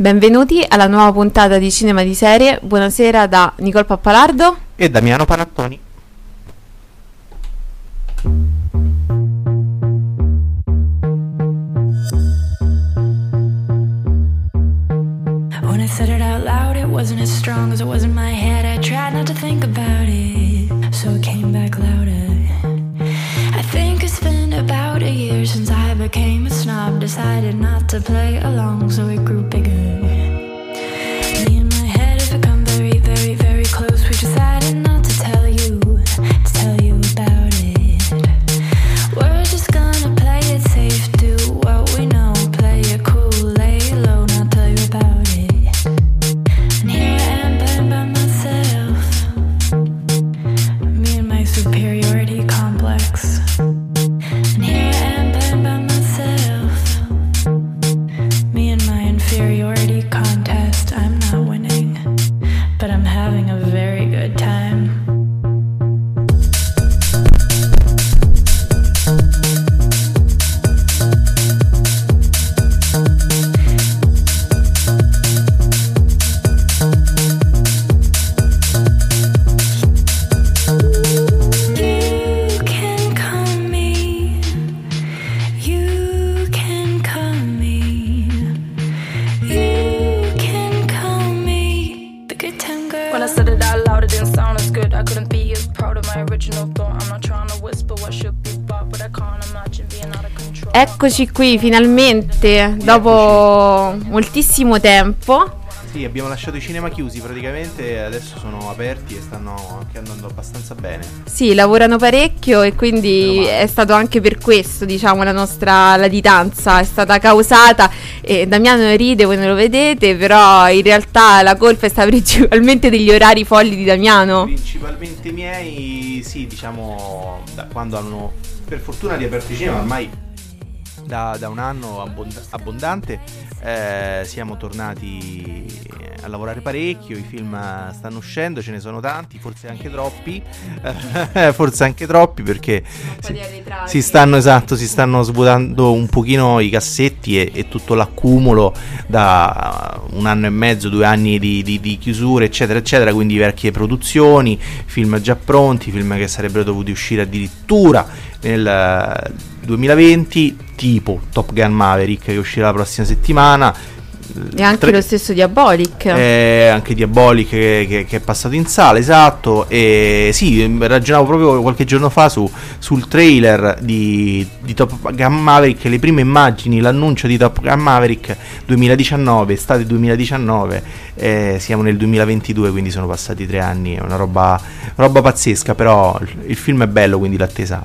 Benvenuti alla nuova puntata di Cinema di Serie. Buonasera da Nicole Pappalardo e Damiano Panattoni. When I said it out loud, it wasn't as strong as it was in my head. I tried not to think about it, so it came back louder. I think it's been about a year since I became a snob. Decided not to play along, so it grew bigger. Eccoci qui finalmente, dopo moltissimo tempo. Sì, abbiamo lasciato i cinema chiusi praticamente, adesso sono aperti e stanno anche andando abbastanza bene. Sì, lavorano parecchio e quindi è stato anche per questo, diciamo, la nostra latitanza è stata causata e Damiano ride, voi non lo vedete, però in realtà la colpa è stata principalmente degli orari folli di Damiano. Principalmente miei, sì, diciamo, da quando hanno per fortuna riaperto i cinema, ormai da, da un anno abbond- abbondante, eh, siamo tornati a lavorare parecchio, i film stanno uscendo, ce ne sono tanti, forse anche troppi, forse anche troppi perché si, si stanno esatto, si stanno svuotando un pochino i cassetti e, e tutto l'accumulo da un anno e mezzo, due anni di, di- di chiusure, eccetera, eccetera. Quindi vecchie produzioni, film già pronti, film che sarebbero dovuti uscire addirittura nel eh, 2020, tipo Top Gun Maverick che uscirà la prossima settimana. E anche Tre- lo stesso Diabolic. eh, anche Diabolic che, che- che è passato in sala, esatto. E sì, ragionavo proprio qualche giorno fa su- sul trailer di, di Top Gun Maverick, le prime immagini, l'annuncio di Top Gun Maverick 2019, estate 2019, eh, siamo nel 2022, quindi sono passati tre anni, è una roba, roba pazzesca, però il film è bello, quindi l'attesa.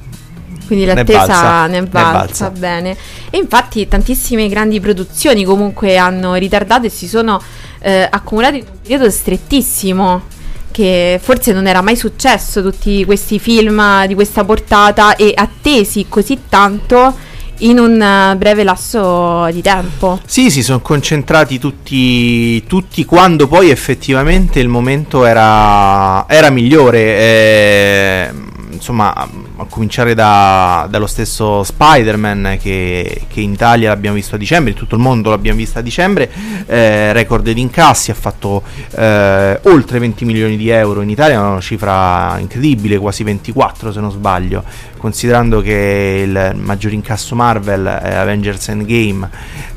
Quindi l'attesa ne è valsa. bene. E infatti tantissime grandi produzioni comunque hanno ritardato e si sono eh, accumulate in un periodo strettissimo che forse non era mai successo tutti questi film di questa portata e attesi così tanto in un eh, breve lasso di tempo. Sì, si sono concentrati tutti, tutti quando poi effettivamente il momento era, era migliore. eh, insomma, a, cominciare da- dallo stesso Spider-Man che, che in Italia l'abbiamo visto a dicembre, in tutto il mondo l'abbiamo visto a dicembre, eh, record di incassi, ha fatto eh, oltre 20 milioni di euro in Italia, una cifra incredibile, quasi 24 se non sbaglio, considerando che il maggior incasso Marvel è Avengers Endgame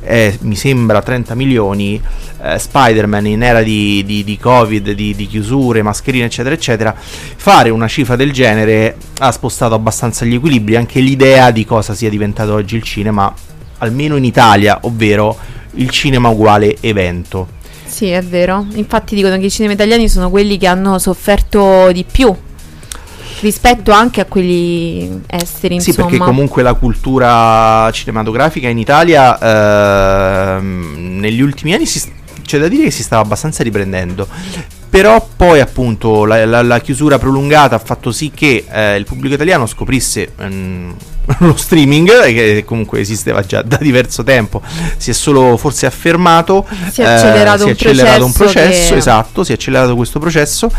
è, mi sembra 30 milioni, eh, Spider-Man in era di, di- di Covid, di, di chiusure, mascherine eccetera eccetera, fare una cifra del genere ha spostato abbastanza gli equilibri, anche l'idea di cosa sia diventato oggi il cinema, almeno in Italia, ovvero il cinema uguale evento. Sì, è vero. Infatti dicono che i cinema italiani sono quelli che hanno sofferto di più rispetto anche a quelli esteri, Sì, insomma. perché comunque la cultura cinematografica in Italia ehm, negli ultimi anni si- c'è da dire che si stava abbastanza riprendendo. Però poi appunto la, la- la chiusura prolungata ha fatto sì che eh, il pubblico italiano scoprisse ehm, lo streaming, eh, che comunque esisteva già da diverso tempo, si è solo forse affermato, Si è accelerato si è un accelerato un processo processo, che- esatto, si è accelerato questo processo.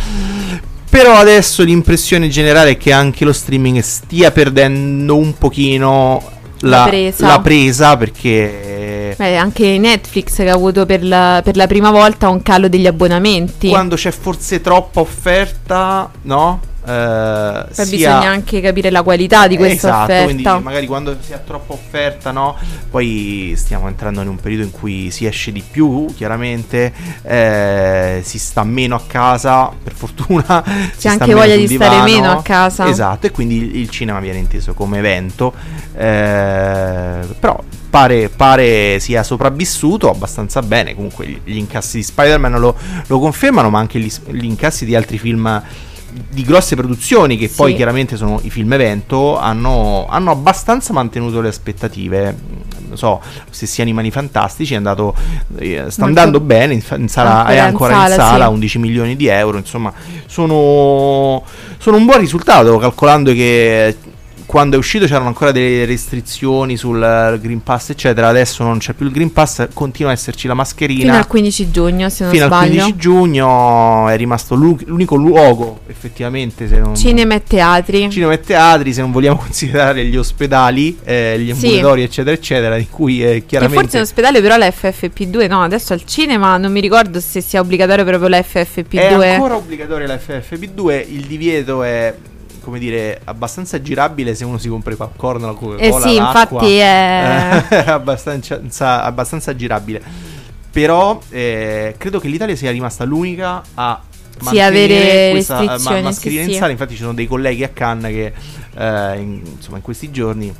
Però adesso l'impressione generale è che anche lo streaming stia perdendo un pochino La la, presa. la presa perché Beh, anche Netflix che ha avuto per la, per la prima volta un calo degli abbonamenti. quando c'è forse troppa offerta, no? Eh, Poi bisogna anche capire la qualità di questa esatto, offerta. quindi magari quando si ha troppa offerta, no? Poi stiamo entrando in un periodo in cui si esce di più, chiaramente, eh, si sta meno a casa, per fortuna. sta anche voglia di stare divano. meno a casa. Esatto, e quindi il, il cinema viene inteso come evento. eh, però pare, pare sia sopravvissuto abbastanza bene. Comunque gli, gli incassi di Spider-Man lo, lo confermano, ma anche gli, gli incassi di altri film di grosse produzioni che poi Sì. chiaramente sono i film evento hanno, hanno abbastanza mantenuto le aspettative non so stessi animali fantastici è andato eh, sta Molto- andando bene in, in sala, è in ancora in sala, sala sì. 11 milioni di euro insomma sono, sono un buon risultato calcolando che quando è uscito c'erano ancora delle restrizioni sul Green Pass eccetera adesso non c'è più il Green Pass continua a esserci la mascherina Fino al 15 giugno, se non fino al sbaglio. 15 giugno è rimasto l'u- l'unico luogo effettivamente se non Cinema e teatri. cinema e teatri se non vogliamo considerare gli ospedali eh, gli Sì. ambulatori eccetera eccetera di cui eh, Che chiaramente forse in ospedale però la FFP2 no, adesso al cinema non mi ricordo se sia obbligatorio proprio la FFP2. è ancora obbligatoria la FFP2 il divieto è come dire abbastanza girabile se uno si compra i popcorn la Coca-Cola Eh sì, l'acqua. infatti è... Eh, è abbastanza, abbastanza girabile. Però eh, credo che l'Italia sia rimasta l'unica a Sì, avere questa eh, ma- mascherina sì, in sì. sala. Infatti, ci sono dei colleghi a Cannes che eh, in, insomma, in questi giorni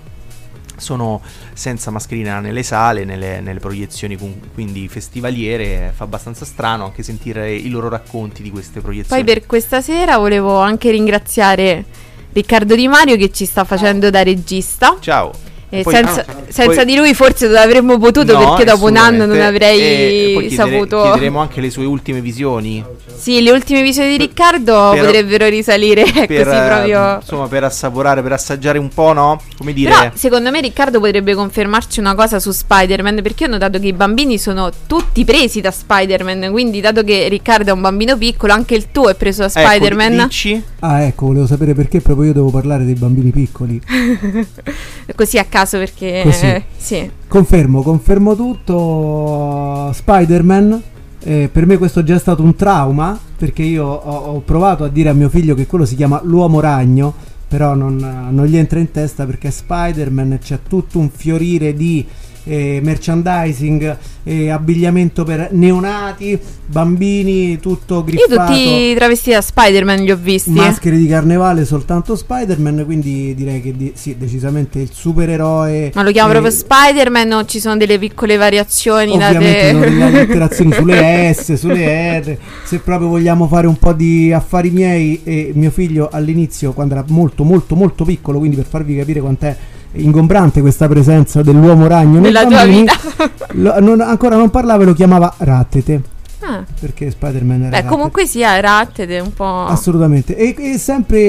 sono senza mascherina nelle sale, nelle, nelle proiezioni quindi festivaliere. Fa abbastanza strano anche sentire i loro racconti di queste proiezioni. Poi per questa sera volevo anche ringraziare Riccardo Di Mario che ci sta facendo da regista. Ciao. E Poi- senza, ah, senza poi- di lui forse non avremmo potuto No, perché dopo un anno non avrei E poi chiedere- saputo. Chiederemo anche le sue ultime visioni. Sì, le ultime visioni di Riccardo Per- potrebbero risalire per, così eh, proprio. insomma, per assaporare, per assaggiare un po', no? Come dire, Però secondo me Riccardo potrebbe confermarci una cosa su Spider-Man perché ho notato che i bambini sono tutti presi da Spider-Man, quindi dato che Riccardo è un bambino piccolo, anche il tuo è preso da ecco, Spider-Man. dici? Ah, ecco, volevo sapere perché proprio io devo parlare dei bambini piccoli. Così a caso perché Così. Eh, sì. Confermo, confermo tutto. Spider-Man. eh, per me questo è già stato un trauma perché io ho, ho provato a dire a mio figlio che quello si chiama l'uomo ragno, però non, non gli entra in testa perché Spider-Man c'è tutto un fiorire di eh, merchandising, eh, abbigliamento per neonati, bambini, tutto Io griffato. tutti travestiti da Spider-Man li ho visti. Maschere di carnevale soltanto Spider-Man, quindi direi che di- sì, decisamente il supereroe. Ma lo chiamo eh, proprio Spider-Man o ci sono delle piccole variazioni Ovviamente date? sono delle sulle S, sulle R. Se proprio vogliamo fare un po' di affari miei, e mio figlio all'inizio, quando era molto, molto, molto piccolo, quindi per farvi capire quant'è ingombrante questa presenza dell'uomo ragno Nella tua bambini, vita. lo- non- ancora non parlava e lo chiamava Rattete Ah, perché Spider-Man era Beh, Rattete. comunque sia Ratted è un po'... Assolutamente. E, e sempre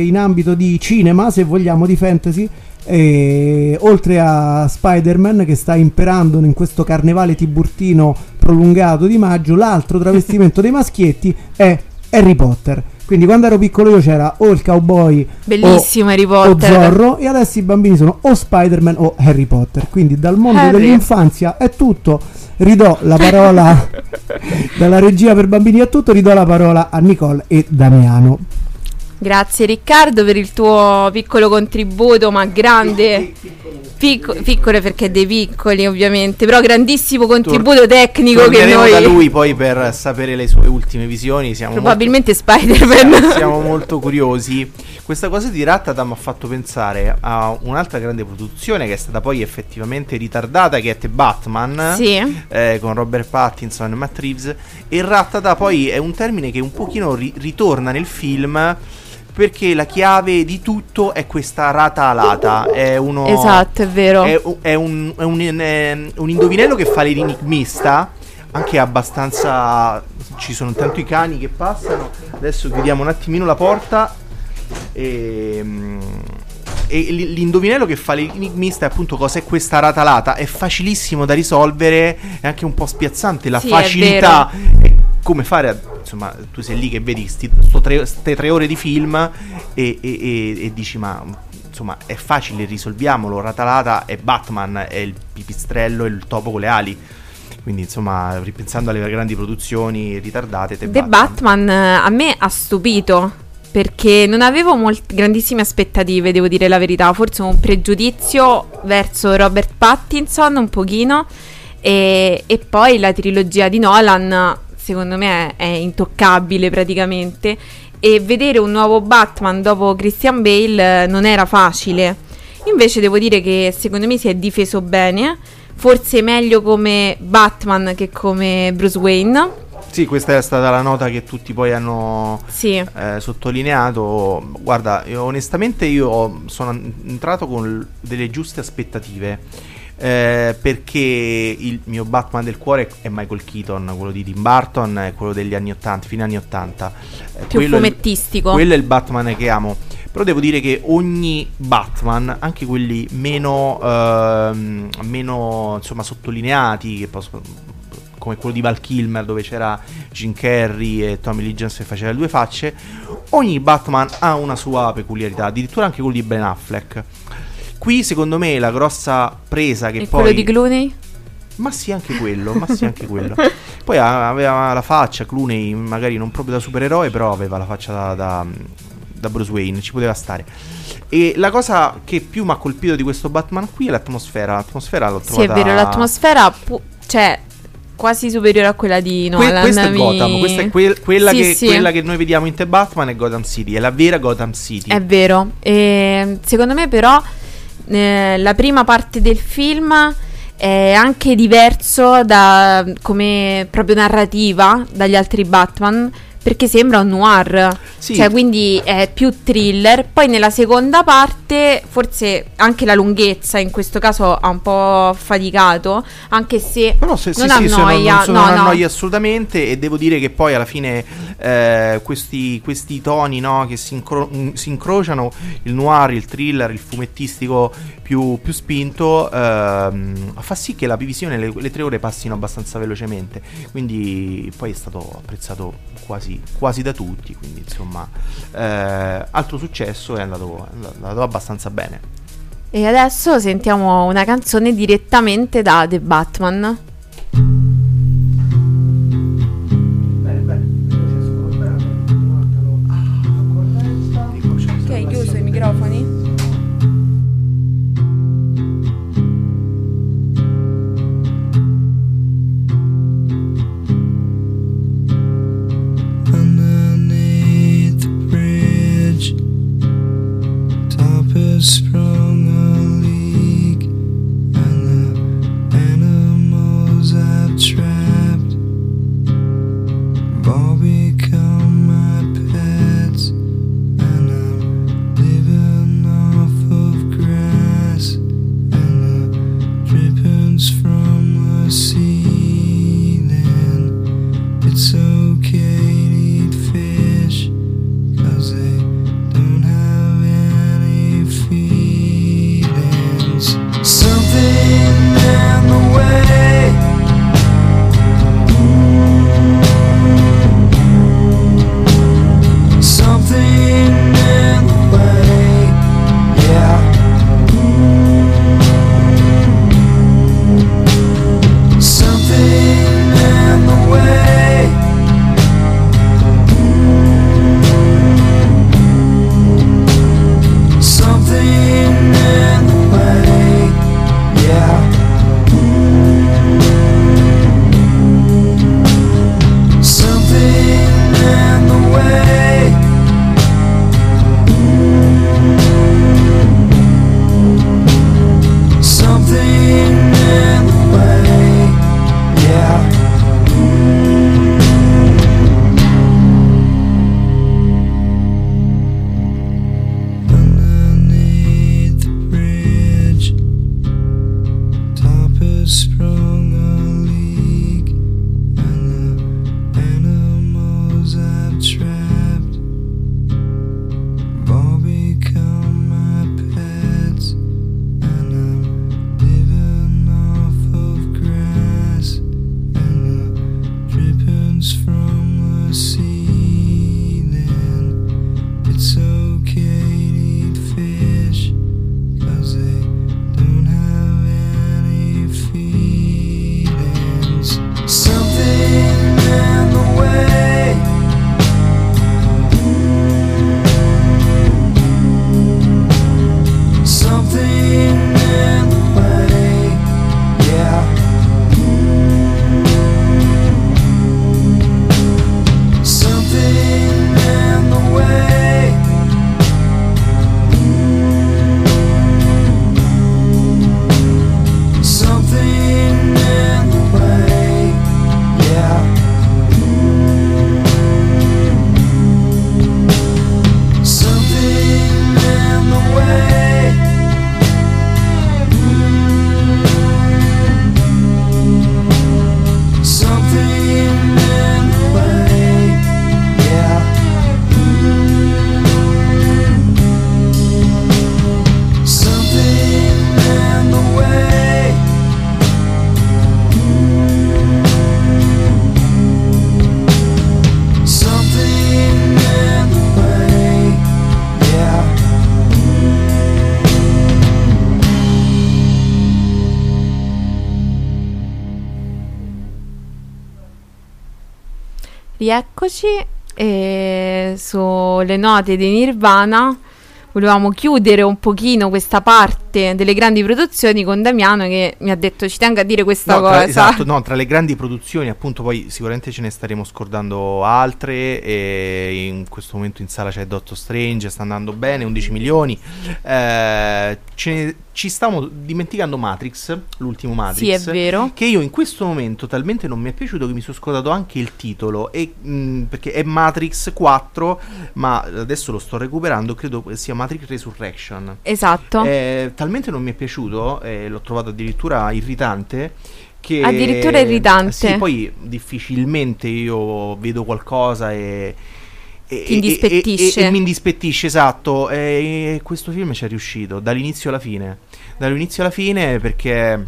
in ambito di cinema, se vogliamo, di fantasy, eh, oltre a Spider-Man che sta imperando in questo carnevale tiburtino prolungato di maggio, l'altro travestimento dei maschietti è Harry Potter. Quindi quando ero piccolo io c'era o il cowboy Bellissimo Harry o Potter. Zorro e adesso i bambini sono o Spider-Man o Harry Potter. Quindi dal mondo Harry. dell'infanzia è tutto. Ridò la parola dalla regia per bambini a tutto, ridò la parola a Nicole e Damiano. Grazie Riccardo per il tuo piccolo contributo, ma grande. Picco- piccole perché dei piccoli ovviamente, però grandissimo contributo tecnico che noi... da lui poi per sapere le sue ultime visioni. Siamo Probabilmente molto, Spider-Man. siamo, siamo molto curiosi. Questa cosa di Rattata mi ha fatto pensare a un'altra grande produzione che è stata poi effettivamente ritardata, che è The Batman. Sì. eh, con Robert Pattinson e Matt Reeves. E Rattata poi è un termine che un pochino ri- ritorna nel film. Perché la chiave di tutto è questa rata alata. È uno. Esatto, è vero. È, è un, è un- è un indovinello che fa l'enigmista. Anche abbastanza. Ci sono intanto i cani che passano. Adesso chiudiamo un attimino la porta. E. mm, e l- l'indovinello che fa l'enigmista è appunto cos'è questa rata alata. È facilissimo da risolvere. È anche un po' spiazzante la Sì, è facilità. Come fare a- insomma tu sei lì che vedi queste tre, ore di film e, e- e- e dici ma insomma è facile, risolviamolo, Ratalata è Batman, è il pipistrello e il topo con le ali. Quindi insomma, ripensando alle grandi produzioni ritardate, The, The Batman eh, a me ha stupito perché non avevo molt- grandissime aspettative, devo dire la verità, forse un pregiudizio verso Robert Pattinson un pochino e, e poi la trilogia di Nolan secondo me è, è intoccabile praticamente e vedere un nuovo Batman dopo Christian Bale eh, non era facile. Invece devo dire che secondo me si è difeso bene, forse meglio come Batman che come Bruce Wayne. Sì, questa è stata la nota che tutti poi hanno Sì. eh, sottolineato. Guarda, io, onestamente io sono entrato con delle giuste aspettative. Eh, perché il mio Batman del cuore è Michael Keaton, quello di Tim Burton, è quello degli anni 80, fine anni 80. Eh, Più quello è fumettistico. quello è il Batman che amo. Però devo dire che ogni Batman, anche quelli meno, ehm, meno insomma, sottolineati, che posso- come quello di Val Kilmer, dove c'era Jim Carrey e Tommy Lee Jones che faceva le due facce, ogni Batman ha una sua peculiarità, addirittura anche quello di Ben Affleck. Qui, secondo me, la grossa presa che e poi. quello di Clooney? Ma sì, anche quello, ma sì, anche quello. Poi aveva la faccia, Clooney, magari non proprio da supereroe, però aveva la faccia da, da- da Bruce Wayne, ci poteva stare. E la cosa che più mi ha colpito di questo Batman qui è l'atmosfera. L'atmosfera l'ho Sì, trovata... è vero, l'atmosfera pu- cioè quasi superiore a quella di Que- Nolan. questa è Gotham, questa è quel- quella, Sì, che, sì. quella che noi vediamo in The Batman è Gotham City, è la vera Gotham City. È vero. E, secondo me però eh, la prima parte del film è anche diverso da, come proprio narrativa dagli altri Batman perché sembra un noir. Sì. Cioè, quindi è più thriller. Poi nella seconda parte, forse anche la lunghezza in questo caso ha un po' faticato, anche se Però se, non sì, sì, se non- annoia. non, no, non no. annoia assolutamente e devo dire che poi alla fine eh, questi, questi toni no, che si, incro- mm, si incrociano, il noir, il thriller, il fumettistico più, più spinto, ehm, fa sì che la visione, le, le tre ore passino abbastanza velocemente, quindi poi è stato apprezzato quasi, quasi da tutti, quindi insomma eh, altro successo è andato, è andato abbastanza bene. E adesso sentiamo una canzone direttamente da The Batman. Rieccoci e sulle note di Nirvana volevamo chiudere un pochino questa parte delle grandi produzioni con Damiano che mi ha detto ci tengo a dire questa No, cosa. tra, esatto, no, tra le grandi produzioni, appunto, poi sicuramente ce ne staremo scordando altre. E in questo momento in sala c'è Doctor Strange, sta andando bene, 11 milioni. Eh, ce ci stiamo dimenticando Matrix, l'ultimo Matrix. Sì, è vero. Che io in questo momento talmente non mi è piaciuto che mi sono scordato anche il titolo. E, mh, perché è Matrix 4, ma adesso lo sto recuperando. Credo sia Matrix Resurrection. Esatto. Eh, talmente non mi è piaciuto, eh, l'ho trovato addirittura irritante. Che, Addirittura irritante. Sì, poi difficilmente io vedo qualcosa e. e- Ti indispettisce. E, e- e mi indispettisce, esatto. E questo film ci è riuscito dall'inizio alla fine. Dall'inizio alla fine perché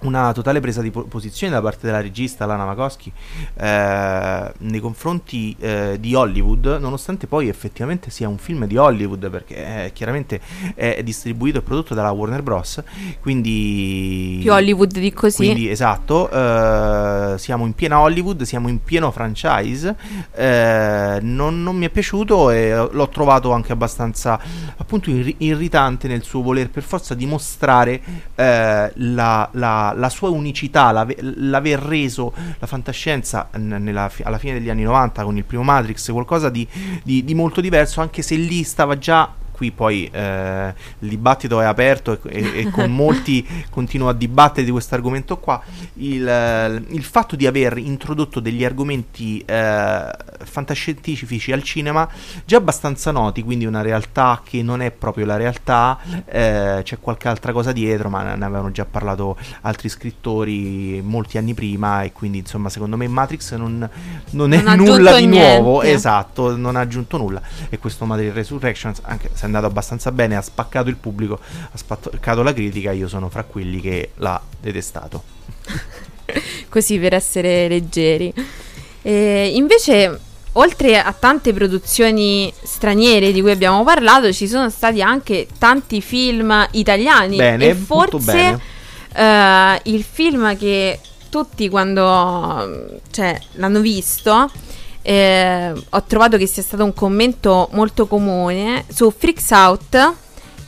una totale presa di po- posizione da parte della regista Lana Wachowski eh, nei confronti eh, di Hollywood, nonostante poi effettivamente sia un film di Hollywood, perché eh, chiaramente è distribuito e prodotto dalla Warner Bros. Quindi Più Hollywood di così. quindi esatto, eh, siamo in piena Hollywood, siamo in pieno franchise. eh, non, non mi è piaciuto e l'ho trovato anche abbastanza appunto irri- irritante nel suo voler per forza dimostrare eh, la, la- sua unicità, l'ave- l'aver reso la fantascienza nella alla fine degli anni 90 con il primo Matrix qualcosa di, di- di molto diverso, anche se lì stava già qui poi eh, il dibattito è aperto e, e- con molti continuo a dibattere di questo argomento qua. Il, il fatto di aver introdotto degli argomenti eh, fantascientifici al cinema già abbastanza noti, quindi una realtà che non è proprio la realtà, eh, c'è qualche altra cosa dietro, ma ne avevano già parlato altri scrittori molti anni prima e quindi insomma secondo me Matrix non, non è Non nulla di nuovo, niente. esatto, non ha aggiunto nulla e questo Matrix Resurrections anche se andato abbastanza bene, ha spaccato il pubblico, ha spaccato la critica, io sono fra quelli che l'ha detestato. così per essere leggeri. E invece, oltre a tante produzioni straniere di cui abbiamo parlato, ci sono stati anche tanti film italiani. Bene, e forse eh, il film che tutti quando cioè, l'hanno visto. Eh, ho trovato che sia stato un commento molto comune su Freaks Out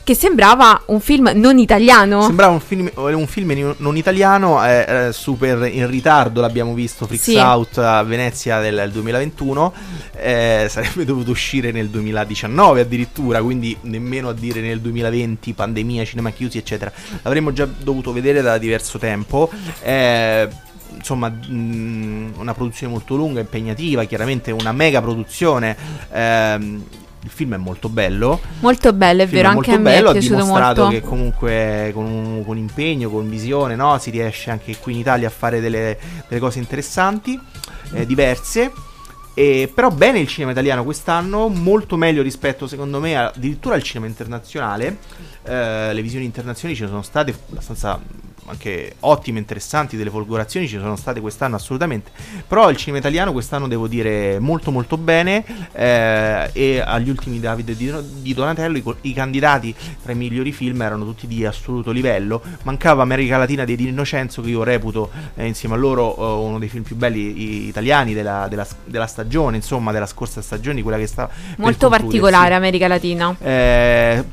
che sembrava un film non italiano. Sembrava un film, un film non italiano, eh, eh, super in ritardo, l'abbiamo visto Freaks Sì. Out a Venezia del, del 2021, eh, sarebbe dovuto uscire nel 2019 addirittura, quindi nemmeno a dire nel 2020, pandemia, cinema chiusi eccetera, l'avremmo già dovuto vedere da diverso tempo. eh, Insomma, mh, una produzione molto lunga, impegnativa, chiaramente una mega produzione. ehm, il film è molto bello. Molto bello, è vero, anche molto a me bello, è ha piaciuto dimostrato molto. che comunque con, con impegno, con visione, no, si riesce anche qui in Italia a fare delle, delle cose interessanti, eh, diverse. E, però bene il cinema italiano quest'anno, molto meglio rispetto secondo me addirittura al cinema internazionale. Eh, le visioni internazionali ci sono state abbastanza anche ottime, interessanti, delle folgorazioni ci sono state quest'anno assolutamente. Però il cinema italiano quest'anno devo dire molto molto bene eh, e agli ultimi David di, di Donatello i, i candidati tra i migliori film erano tutti di assoluto livello. Mancava America Latina di Innocenzo che io reputo eh, insieme a loro eh, uno dei film più belli italiani della, della- della stagione, insomma della scorsa stagione, quella che sta Molto particolare America Latina. Eh,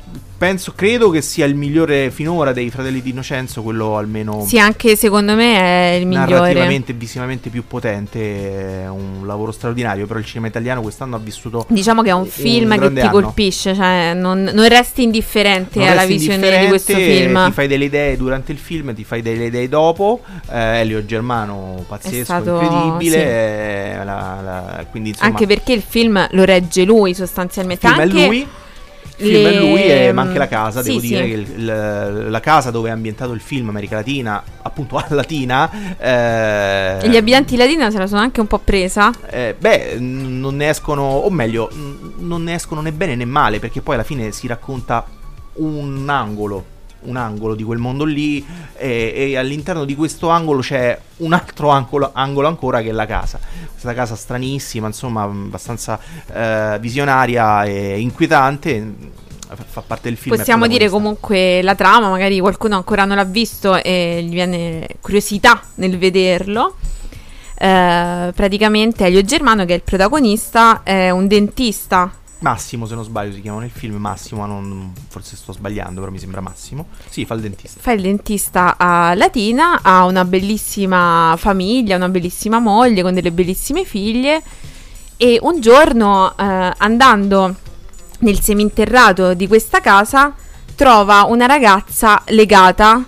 penso, credo che sia il migliore finora dei fratelli di Innocenzo, quello almeno Sì, anche secondo me è il migliore. narrativamente e visivamente più potente. È un lavoro straordinario. Però il cinema italiano quest'anno ha vissuto. Diciamo che è un un film che grande ti anno. colpisce, cioè non, non resti indifferente Non alla resti visione di questo indifferente, film. Ti fai delle idee durante il film, ti fai delle idee dopo. Eh, Elio Germano, pazzesco, stato- incredibile. sì. eh, la- la- quindi, insomma, Anche perché il film lo regge lui il sostanzialmente. film è anche lui. Il film è le- lui e ma anche la casa, Sì, devo sì. dire che il- il- la casa dove è ambientato il film America Latina, appunto a Latina, eh, E gli abitanti latina se la sono anche un po' presa. eh, beh, non ne escono, o meglio, non ne escono né bene né male, perché poi alla fine si racconta un angolo, un angolo di quel mondo lì, e, e all'interno di questo angolo c'è un altro angolo, angolo ancora che è la casa. Questa casa stranissima, insomma, abbastanza eh, visionaria e inquietante. fa- parte del film. Possiamo dire comunque la trama, magari qualcuno ancora non l'ha visto e gli viene curiosità nel vederlo. eh, praticamente Elio Germano, che è il protagonista, è un dentista. Massimo, se non sbaglio, si chiama nel film Massimo, ma non, forse sto sbagliando, però mi sembra Massimo. Sì, fa il dentista. Fa il dentista a Latina, ha una bellissima famiglia, una bellissima moglie con delle bellissime figlie e un giorno eh, andando nel seminterrato di questa casa trova una ragazza legata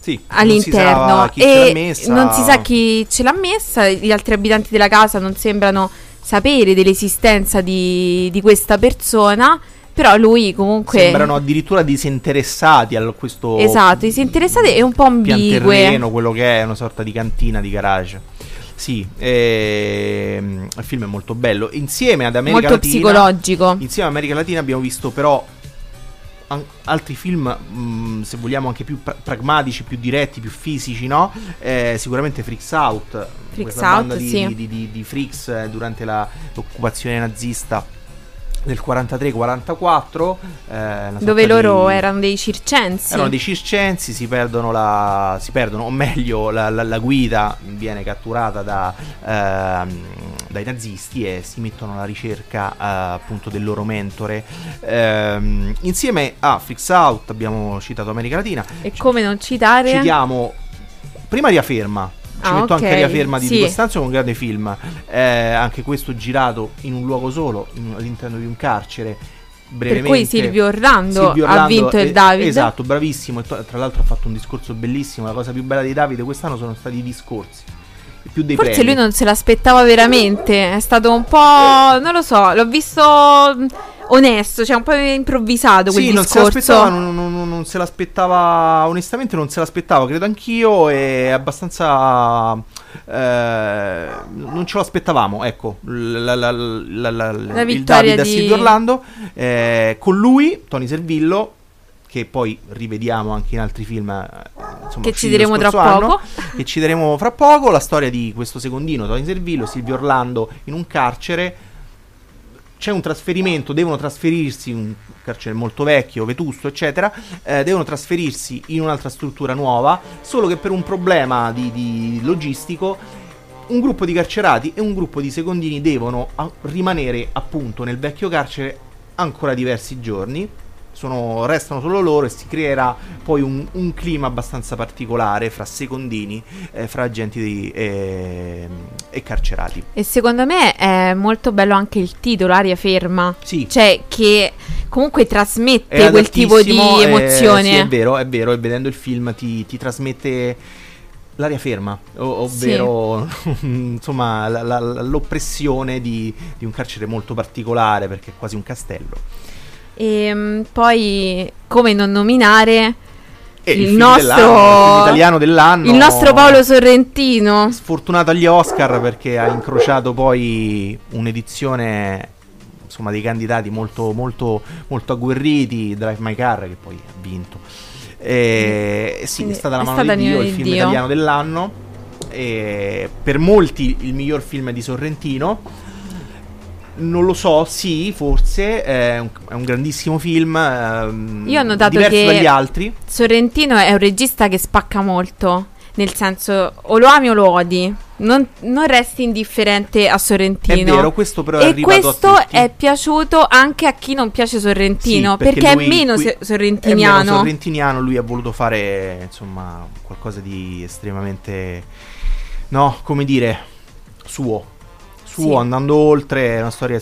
Sì, all'interno non si sa chi ce l'ha e messa. non si sa chi ce l'ha messa, gli altri abitanti della casa non sembrano sapere dell'esistenza di, di questa persona, però lui comunque... Sembrano addirittura disinteressati a questo Esatto, si interessate e un po' ambigue. pianterreno, quello che è una sorta di cantina di garage. Sì, ehm, il film è molto bello. Insieme ad America molto Latina, psicologico. Insieme a America Latina abbiamo visto però an- altri film, mh, se vogliamo anche più pra- pragmatici, più diretti, più fisici, no? Eh, sicuramente Freaks Out, Freaks questa banda Out, di, sì. di, di- di- di freaks eh, durante la- l'occupazione nazista del 43-44. eh, Dove loro di- erano dei circensi. erano dei circensi, si perdono, la, si perdono o meglio, la, la- la guida viene catturata da, ehm, dai nazisti e si mettono alla ricerca eh, appunto del loro mentore. Ehm, insieme a Freaks Out abbiamo citato America Latina, E come non citare? citiamo prima Ria Ferma. Ci Ah, metto ok, anche Ria Ferma di sì. Di Costanzo, che è un grande film. Eh, anche questo girato in un luogo solo, in- all'interno di un carcere. per Brevemente. cui Silvio Orlando, Silvio ha Orlando, vinto il eh, David. Esatto, bravissimo. Tra l'altro ha fatto un discorso bellissimo. La cosa più bella di Davide quest'anno sono stati i discorsi. Forse premi. lui non se l'aspettava veramente. È stato un po'. non lo so, l'ho visto onesto, cioè un po' improvvisato quel Sì, non se discorso. l'aspettava, non, non- non- se l'aspettava, onestamente non se l'aspettava, credo anch'io, è abbastanza... eh, non ce lo aspettavamo, ecco, la, la- la- la- il vittoria Davide a di- Silvio Orlando, eh, con lui, Tony Servillo, che poi rivediamo anche in altri film, eh, insomma, Che ci diremo tra anno, poco. che ci diremo fra poco, la storia di questo secondino, Tony Servillo, Silvio Orlando in un carcere, c'è un trasferimento, devono trasferirsi, un carcere molto vecchio, vetusto, eccetera, eh, devono trasferirsi in un'altra struttura nuova, solo che per un problema di, di logistico un gruppo di carcerati e un gruppo di secondini devono rimanere appunto nel vecchio carcere ancora diversi giorni. Sono- restano solo loro e si creerà poi un, un clima abbastanza particolare fra secondini, eh, fra agenti di- e, e carcerati. E secondo me è molto bello anche il titolo, Aria Ferma. Sì, Cioè, che comunque trasmette È quel tipo di eh, emozione. sì, è vero, è vero, e vedendo il film ti, ti trasmette l'aria ferma, ovvero insomma la- la- la- l'oppressione di, di un carcere molto particolare perché è quasi un castello. E mh, poi, come non nominare E il, nostro dell'anno, il film italiano dell'anno, il nostro Paolo Sorrentino. sfortunato agli Oscar perché ha incrociato poi un'edizione insomma dei candidati molto molto molto agguerriti Drive My Car che poi ha vinto e sì, è stata la è mano stata di Dio il film Dio. italiano dell'anno e per molti il miglior film di Sorrentino non lo so, sì, forse è un, è un grandissimo film. ehm, Io ho notato diverso che- dagli altri. Sorrentino è un regista che spacca molto. Nel senso, o lo ami o lo odi. Non, non resti indifferente a Sorrentino. È vero, questo però è e arrivato questo è piaciuto anche a chi non piace Sorrentino. Sì, perché, lui è meno qui- se- È sorrentiniano. meno sorrentiniano, lui ha voluto fare insomma qualcosa di estremamente no, come dire, suo. Suo Sì. andando oltre, è una storia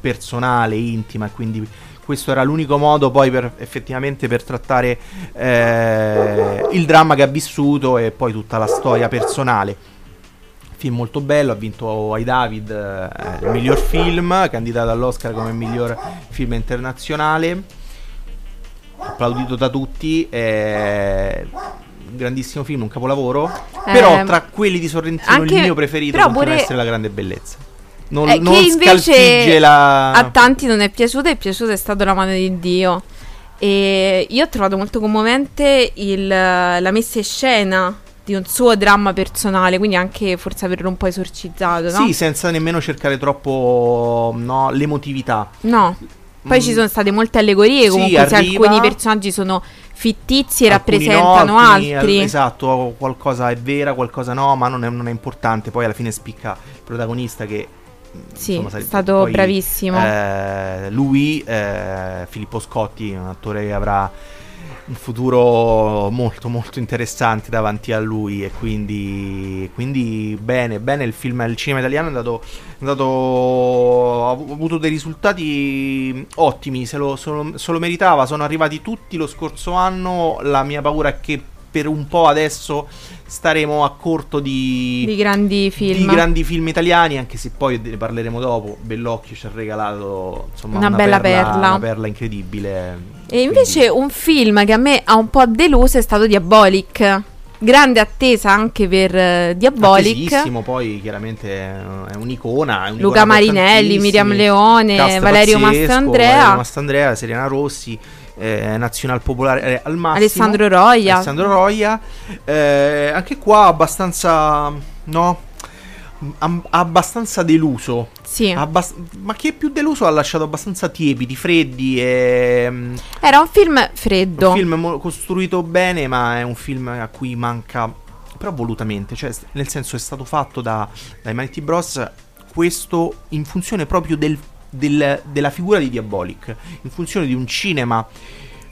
personale, intima quindi questo era l'unico modo poi per effettivamente per trattare eh, il dramma che ha vissuto e poi tutta la storia personale. Film molto bello, ha vinto ai David eh, il miglior film, candidato all'Oscar come miglior film internazionale, applaudito da tutti, un grandissimo film, un capolavoro, Eh, però tra quelli di Sorrentino anche- il mio preferito però continua pure- essere La Grande Bellezza. Non, Eh, non che invece la... A tanti non è piaciuto, è piaciuto è stato La mano di Dio. E io ho trovato molto commovente il- la messa in scena di un suo dramma personale, quindi anche forse averlo un po' esorcizzato, no? Sì, senza nemmeno cercare troppo no, l'emotività. No, Poi Mm. ci sono state molte allegorie, Sì, comunque se arriva- alcuni personaggi sono fittizi Alcuni no, rappresentano alcuni- altri. al- esatto, qualcosa è vera, qualcosa no, ma non è, non è importante. Poi alla fine spicca il protagonista che... Sì, insomma, è stato poi, bravissimo. eh, lui, eh, Filippo Scotti, un attore che avrà un futuro molto molto interessante davanti a lui e quindi, quindi bene, bene il film, il cinema italiano è andato, è andato ha avuto dei risultati ottimi, se lo, se lo- se lo meritava, sono arrivati tutti lo scorso anno, la mia paura è che per un po' adesso staremo a corto di, di grandi film. di grandi film italiani, anche se poi ne parleremo dopo. Bellocchio ci ha regalato insomma, Una bella perla. Una perla incredibile. E invece Quindi- un film che a me ha un po' deluso è stato Diabolic. Grande attesa anche per eh, Diabolic. Attesissimo, poi chiaramente eh, è un'icona. È un'icona Luca Marinelli. Miriam Leone, Valerio Mastandrea. Valerio Mastandrea, Serena Rossi, eh, Nazional Popolare eh, al massimo. Alessandro Roia. Alessandro Roia. Eh, anche qua abbastanza. No. Am- abbastanza deluso. Sì. Abbast- ma chi è più deluso ha lasciato abbastanza tiepidi, freddi. E, mm, Era un film freddo. un film mo- costruito bene, ma è un film a cui manca. Però volutamente, cioè, nel senso è stato fatto da, dai Mighty Bros. Questo in funzione proprio del- del- della figura di Diabolic, in funzione di un cinema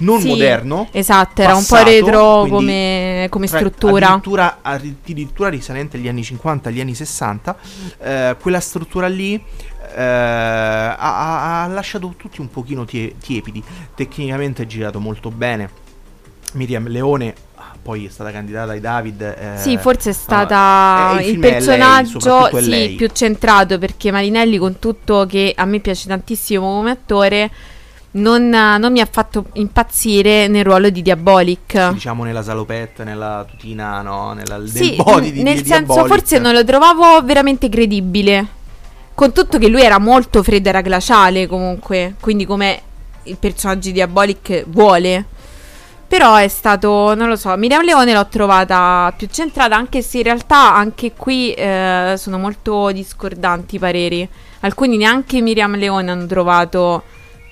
non Sì, moderno. Esatto, era un po' passato, retro come, come struttura. Addirittura, addirittura risalente agli anni 50, agli anni 60. eh, quella struttura lì eh, ha, ha- lasciato tutti un pochino tie- tiepidi. Tecnicamente è girato molto bene. Miriam Leone poi è stata candidata ai David. eh, Sì, forse è insomma, stata eh, il il lei, personaggio è sì, lei. più centrato perché Marinelli, con tutto che a me piace tantissimo come attore, non, non mi ha fatto impazzire nel ruolo di Diabolic. Diciamo nella salopette, nella tutina, no? Nella, Sì, body di, nel di senso Diabolic. forse non lo trovavo veramente credibile. Con tutto che lui era molto freddo, era glaciale comunque, quindi come il personaggio di Diabolic vuole. Però è stato, non lo so, Miriam Leone l'ho trovata più centrata, anche se in realtà anche qui eh, sono molto discordanti i pareri. Alcuni neanche Miriam Leone hanno trovato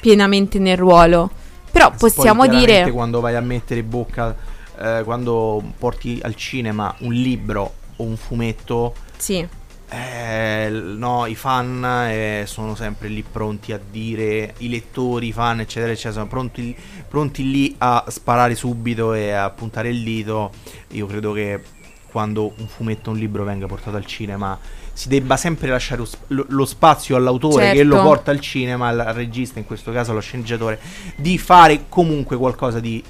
pienamente nel ruolo. Però Poi, possiamo dire... quando vai a mettere in bocca, eh, quando porti al cinema un libro o un fumetto, Sì, eh, no, i fan eh, sono sempre lì pronti a dire, i lettori, i fan, eccetera, eccetera, sono pronti, pronti lì a sparare subito e a puntare il dito. Io credo che quando un fumetto un libro venga portato al cinema si debba sempre lasciare lo, lo- spazio all'autore che lo Certo. porta al cinema, al, al regista, in questo caso allo sceneggiatore, di fare comunque qualcosa di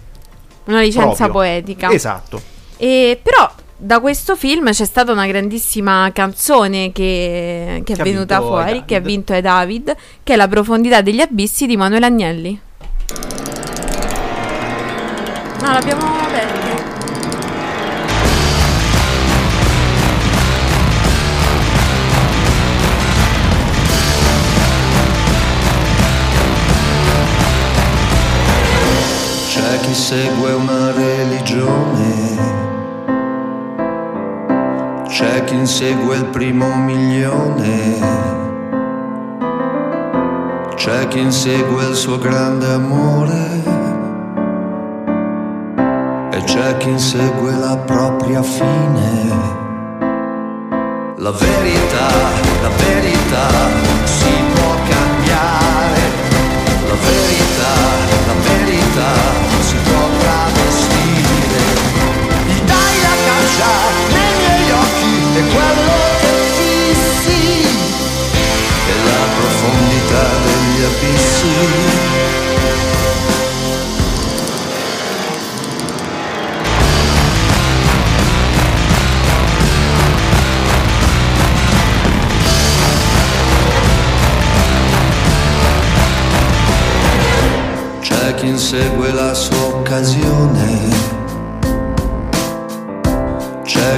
una licenza proprio. poetica. Esatto. E però da questo film c'è stata una grandissima canzone che, che è Che ha venuta fuori, che ha vinto ai David, che è La profondità degli abissi di Manuel Agnelli. No, l'abbiamo aperto. C'è chi segue una religione, c'è chi insegue il primo milione, c'è chi insegue il suo grande amore e c'è chi insegue la propria fine. La verità, la verità si può cambiare. La verità, la verità e quello che fissi è la profondità degli abissi. C'è chi insegue la sua occasione,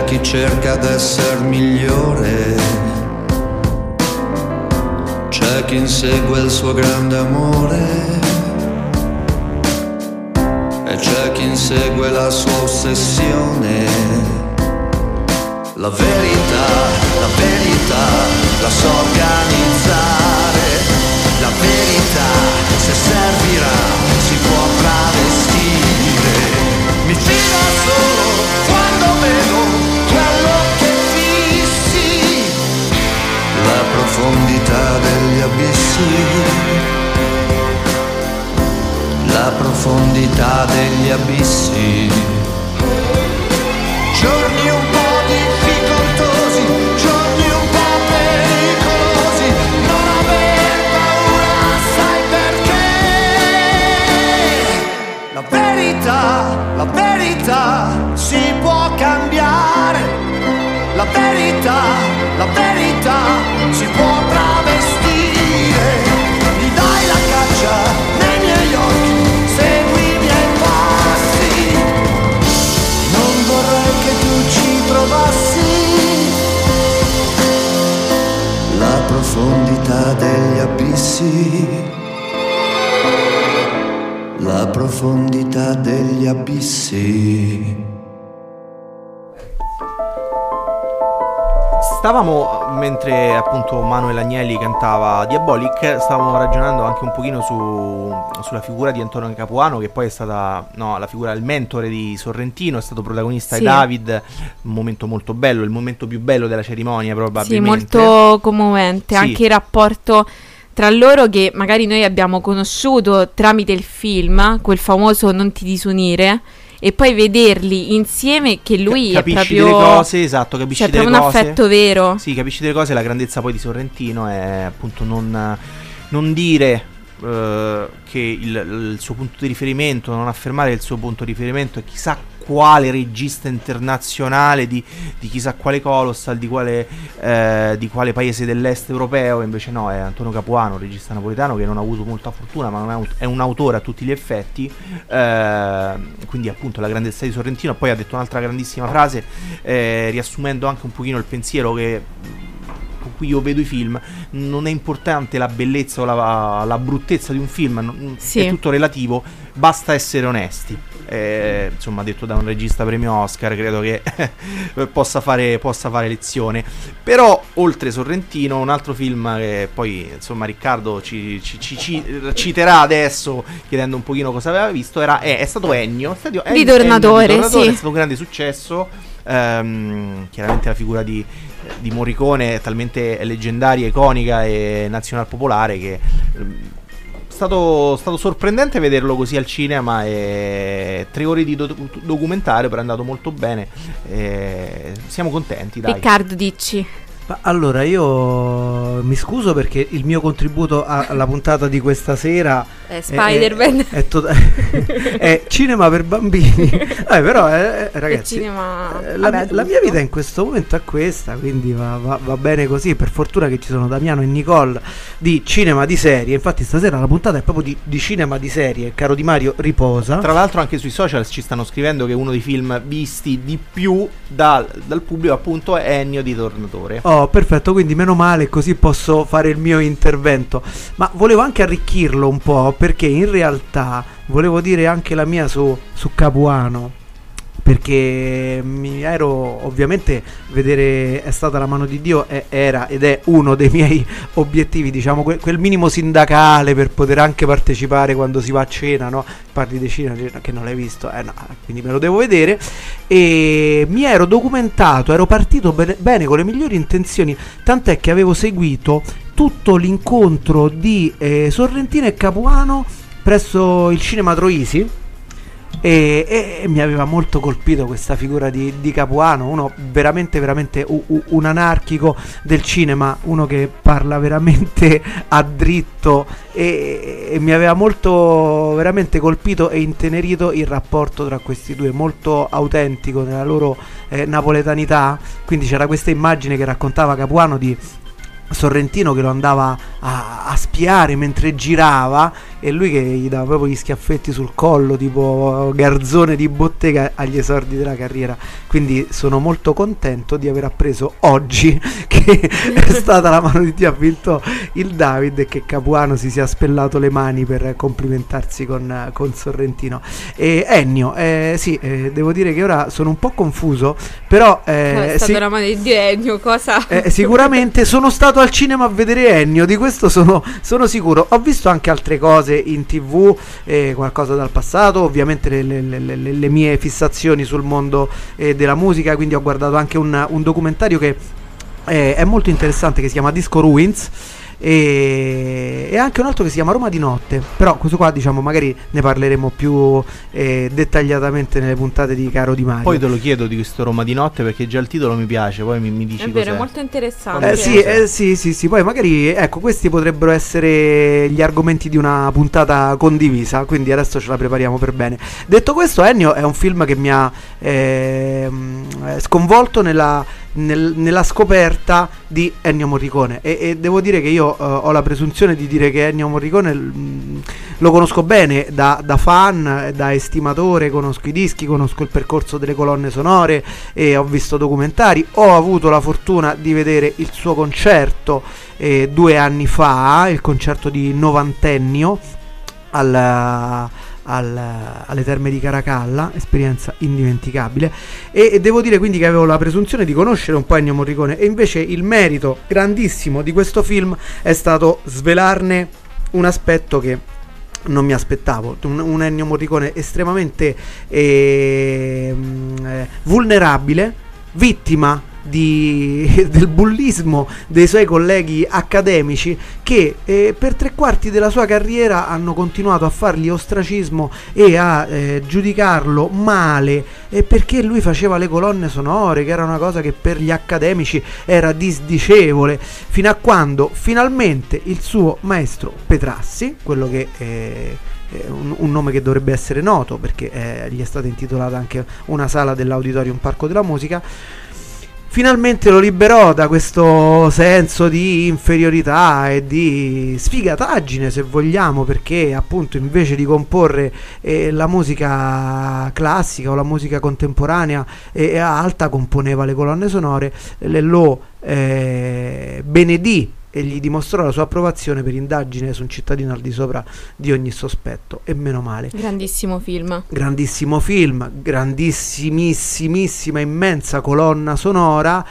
chi cerca d'essere migliore, c'è chi insegue il suo grande amore e c'è chi insegue la sua ossessione. La verità, la verità la so organizzare La verità se servirà si può travestire. Profondità degli abissi. La profondità degli abissi. Giorni un po' difficoltosi, giorni un po' pericolosi, non aver paura, sai perché? La verità, la verità si può cambiare, la verità, la verità profondità degli abissi. Stavamo, mentre appunto Manuel Agnelli cantava Diabolic, stavamo ragionando anche un pochino su, sulla figura di Antonio Capuano, che poi è stata no, la figura del mentore di Sorrentino, è stato protagonista Sì. di David, un momento molto bello, il momento più bello della cerimonia Sì, probabilmente. molto commovente. Sì. Anche il rapporto tra loro che magari noi abbiamo conosciuto tramite il film, quel famoso Non ti disunire, e poi vederli insieme che lui è capisci proprio... delle cose, esatto, capisci C'è delle proprio un cose. affetto vero. Sì, capisci delle cose, la grandezza poi di Sorrentino è appunto non, non dire eh, che il, il suo punto di riferimento, non affermare che il suo punto di riferimento è chissà quale regista internazionale di, di chissà quale colossal, di quale, eh, di quale paese dell'est europeo, invece no, è Antonio Capuano, un regista napoletano che non ha avuto molta fortuna, ma è un, è un autore a tutti gli effetti, eh, quindi appunto la grandezza di Sorrentino, poi ha detto un'altra grandissima frase, eh, riassumendo anche un pochino il pensiero che cui io vedo i film, non è importante la bellezza o la, la bruttezza di un film, non- Sì. è tutto relativo, basta essere onesti. Eh, insomma, detto da un regista premio Oscar, credo che possa, fare, possa fare lezione. Però, oltre Sorrentino, un altro film che poi, insomma, Riccardo ci, ci- ci- ci citerà adesso, chiedendo un pochino cosa aveva visto, era, è, è stato Ennio. È stato Ennio- Ritornatore, Ennio Ritornatore, sì. È stato un grande successo. Ehm, chiaramente la figura di, di Morricone è talmente leggendaria, iconica e nazional popolare che ehm, è stato, stato sorprendente vederlo così al cinema e tre ore di do- documentario però è andato molto bene e siamo contenti dai Riccardo, dici. Ma allora io mi scuso perché il mio contributo alla puntata di questa sera Eh, Spider-Man. è, è to- è cinema per bambini. Eh, però eh, eh, ragazzi, cinema- eh, la, vabbè, mia- la mia vita in questo momento è questa, quindi va, va- va bene così. Per fortuna che ci sono Damiano e Nicole di cinema di serie. Infatti stasera la puntata è proprio di, di cinema di serie. Caro Di Mario, riposa. tra l'altro anche sui social ci stanno scrivendo che uno dei film visti di più dal, dal pubblico appunto è Ennio di Tornatore Oh, perfetto, quindi meno male, così posso fare il mio intervento. Ma volevo anche arricchirlo un po', perché in realtà volevo dire anche la mia su, su Capuano. Perché mi ero ovviamente vedere è stata la mano di Dio, e- era ed è uno dei miei obiettivi, diciamo, que- quel minimo sindacale per poter anche partecipare quando si va a cena, no? Parli di cena che non l'hai visto, eh no, quindi me lo devo vedere e mi ero documentato, ero partito bene, bene con le migliori intenzioni, tant'è che avevo seguito tutto l'incontro di eh, Sorrentino e Capuano presso il cinema Troisi. E, e- e mi aveva molto colpito questa figura di, di Capuano, uno veramente, veramente u- u- un anarchico del cinema, uno che parla veramente a dritto e, e mi aveva molto veramente colpito e intenerito il rapporto tra questi due, molto autentico nella loro eh, napoletanità. Quindi c'era questa immagine che raccontava Capuano di Sorrentino che lo andava a, a spiare mentre girava e lui che gli dava proprio gli schiaffetti sul collo, tipo garzone di bottega agli esordi della carriera. Quindi sono molto contento di aver appreso oggi che è stata la mano di Dio, ha vinto il David e che Capuano si sia spellato le mani per complimentarsi con, con Sorrentino. E Ennio, eh, sì, eh, devo dire che ora sono un po' confuso, però... eh, è stata sì- la mano di Dio, Ennio, cosa? eh, sicuramente sono stato al cinema a vedere Ennio, di questo sono, sono sicuro. Ho visto anche altre cose in tv, eh, qualcosa dal passato, ovviamente le, le- le- le- le mie fissazioni sul mondo eh, della musica, quindi ho guardato anche un, un documentario che eh, è molto interessante che si chiama Disco Ruins. E, e anche un altro che si chiama Roma di notte. Però questo qua, diciamo, magari ne parleremo più eh, dettagliatamente nelle puntate di Caro Di Mario. Poi te lo chiedo di questo Roma di notte perché già il titolo mi piace, poi mi, mi dici È vero, cos'è. è molto interessante. Eh, sì, eh, sì, sì, sì, poi magari ecco, questi potrebbero essere gli argomenti di una puntata condivisa, quindi adesso ce la prepariamo per bene. Detto questo, Ennio è un film che mi ha ehm, eh, sconvolto nella, nel- nella scoperta di Ennio Morricone. E, e devo dire che io eh, ho la presunzione di dire che Ennio Morricone mm, lo conosco bene da, da fan, da estimatore, conosco i dischi, conosco il percorso delle colonne sonore e ho visto documentari, ho avuto la fortuna di vedere il suo concerto eh, due anni fa, il concerto di novantennio al, al- alle terme di Caracalla, esperienza indimenticabile. E, e devo dire quindi che avevo la presunzione di conoscere un po' Ennio Morricone. E invece il merito grandissimo di questo film è stato svelarne un aspetto che non mi aspettavo, un, un Ennio Morricone estremamente ehm, eh, vulnerabile, vittima di- del bullismo dei suoi colleghi accademici che eh, per tre quarti della sua carriera hanno continuato a fargli ostracismo e a eh, giudicarlo male eh, perché lui faceva le colonne sonore che era una cosa che per gli accademici era disdicevole. Fino a quando finalmente il suo maestro Petrassi quello che eh, è un, un nome che dovrebbe essere noto perché eh, gli è stata intitolata anche una sala dell'Auditorium Parco della Musica finalmente lo liberò da questo senso di inferiorità e di sfigataggine se vogliamo perché appunto invece di comporre eh, la musica classica o la musica contemporanea e alta componeva le colonne sonore le lo eh, benedì e gli dimostrò la sua approvazione per indagine su un cittadino al di sopra di ogni sospetto. E meno male. Grandissimo film. grandissimo film, grandissimissima, immensa colonna sonora.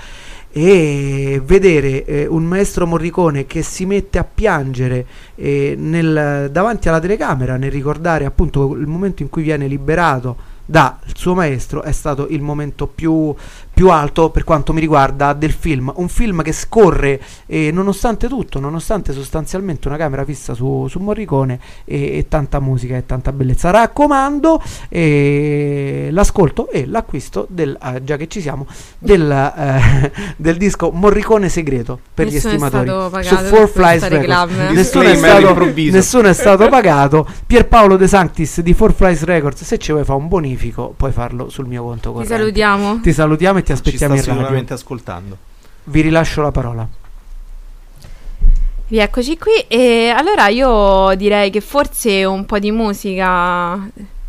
E vedere eh, un maestro Morricone che si mette a piangere eh, nel- davanti alla telecamera nel ricordare appunto il momento in cui viene liberato dal suo maestro è stato il momento più, più alto per quanto mi riguarda del film. Un film che scorre eh, nonostante tutto nonostante sostanzialmente una camera fissa su, su Morricone e, e tanta musica e tanta bellezza. Raccomando eh, l'ascolto e l'acquisto del, eh, già che ci siamo del, eh, del disco Morricone segreto per gli Nessuno è estimatori. su Four Flies Records. Nessuno è, stato, nessuno è stato pagato. Pierpaolo De Sanctis di Four Flies Records. Se ci vuoi fare un bonifico puoi farlo sul mio conto Ti corrente. salutiamo. ti salutiamo e ti Ci sta aspettiamo in radio sicuramente ascoltando. vi rilascio la parola Rieccoci qui. E allora io direi che forse un po' di musica.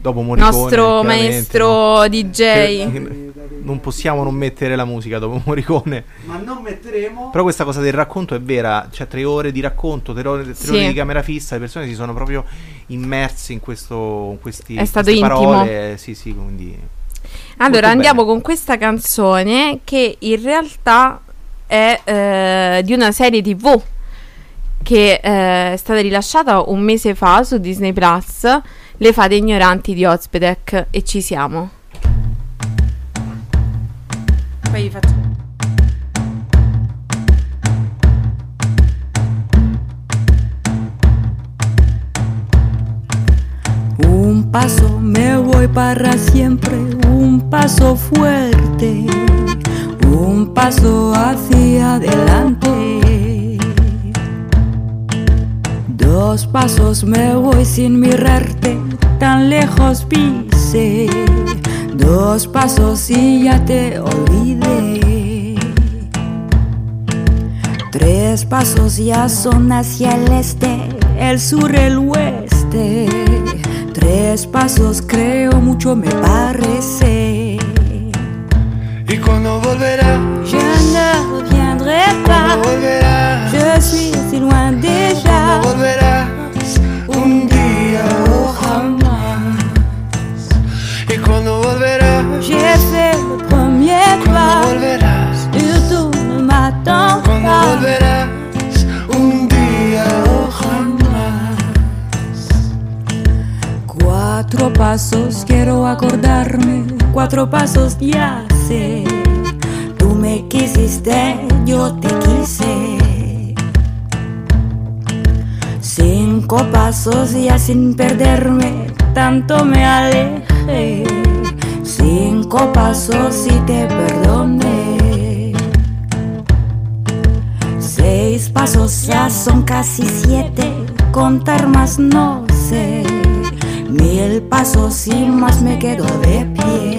Dopo Morricone, nostro maestro no? DJ. Che- Non possiamo non mettere la musica dopo Morricone. ma non metteremo Però questa cosa del racconto è vera, cioè tre ore di racconto, tre ore, tre Sì. ore di camera fissa, le persone si sono proprio immerse in, questo, in questi È stato queste intimo. parole. Sì, sì, quindi Allora andiamo con questa canzone che in realtà è eh, di una serie TV che eh, è stata rilasciata un mese fa su Disney Plus, Le fate ignoranti di Ozpedek e ci siamo. Poi vi faccio Un paso me voy para siempre, un paso fuerte, un paso hacia adelante. Dos pasos me voy sin mirarte, tan lejos pise. Dos pasos y ya te olvidé. Tres pasos ya son hacia el este, el sur, el oeste. Tres pasos creo mucho me parece. ¿Y cuando volverá? Cuatro pasos ya sé. Tú me quisiste, yo te quise. Cinco pasos ya sin perderme, tanto me alejé. Cinco pasos y te perdoné. Seis pasos ya son casi siete, contar más no sé. Mil pasos y más me quedo de pie.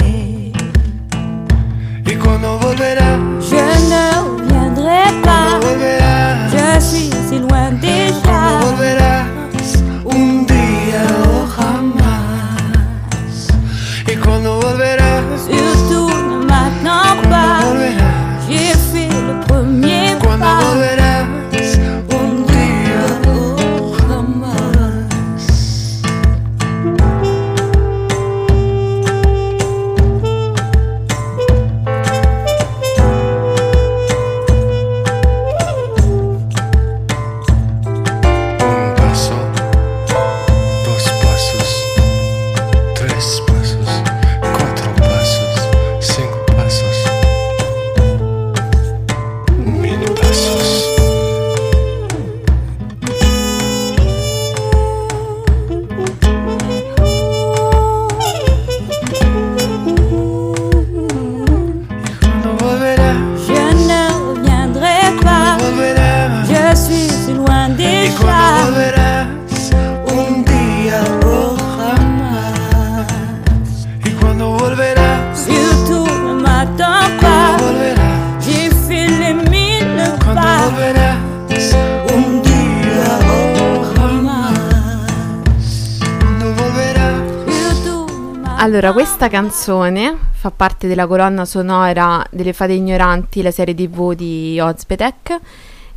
Allora, questa canzone fa parte della colonna sonora delle Fate Ignoranti, la serie TV di Ozpetek,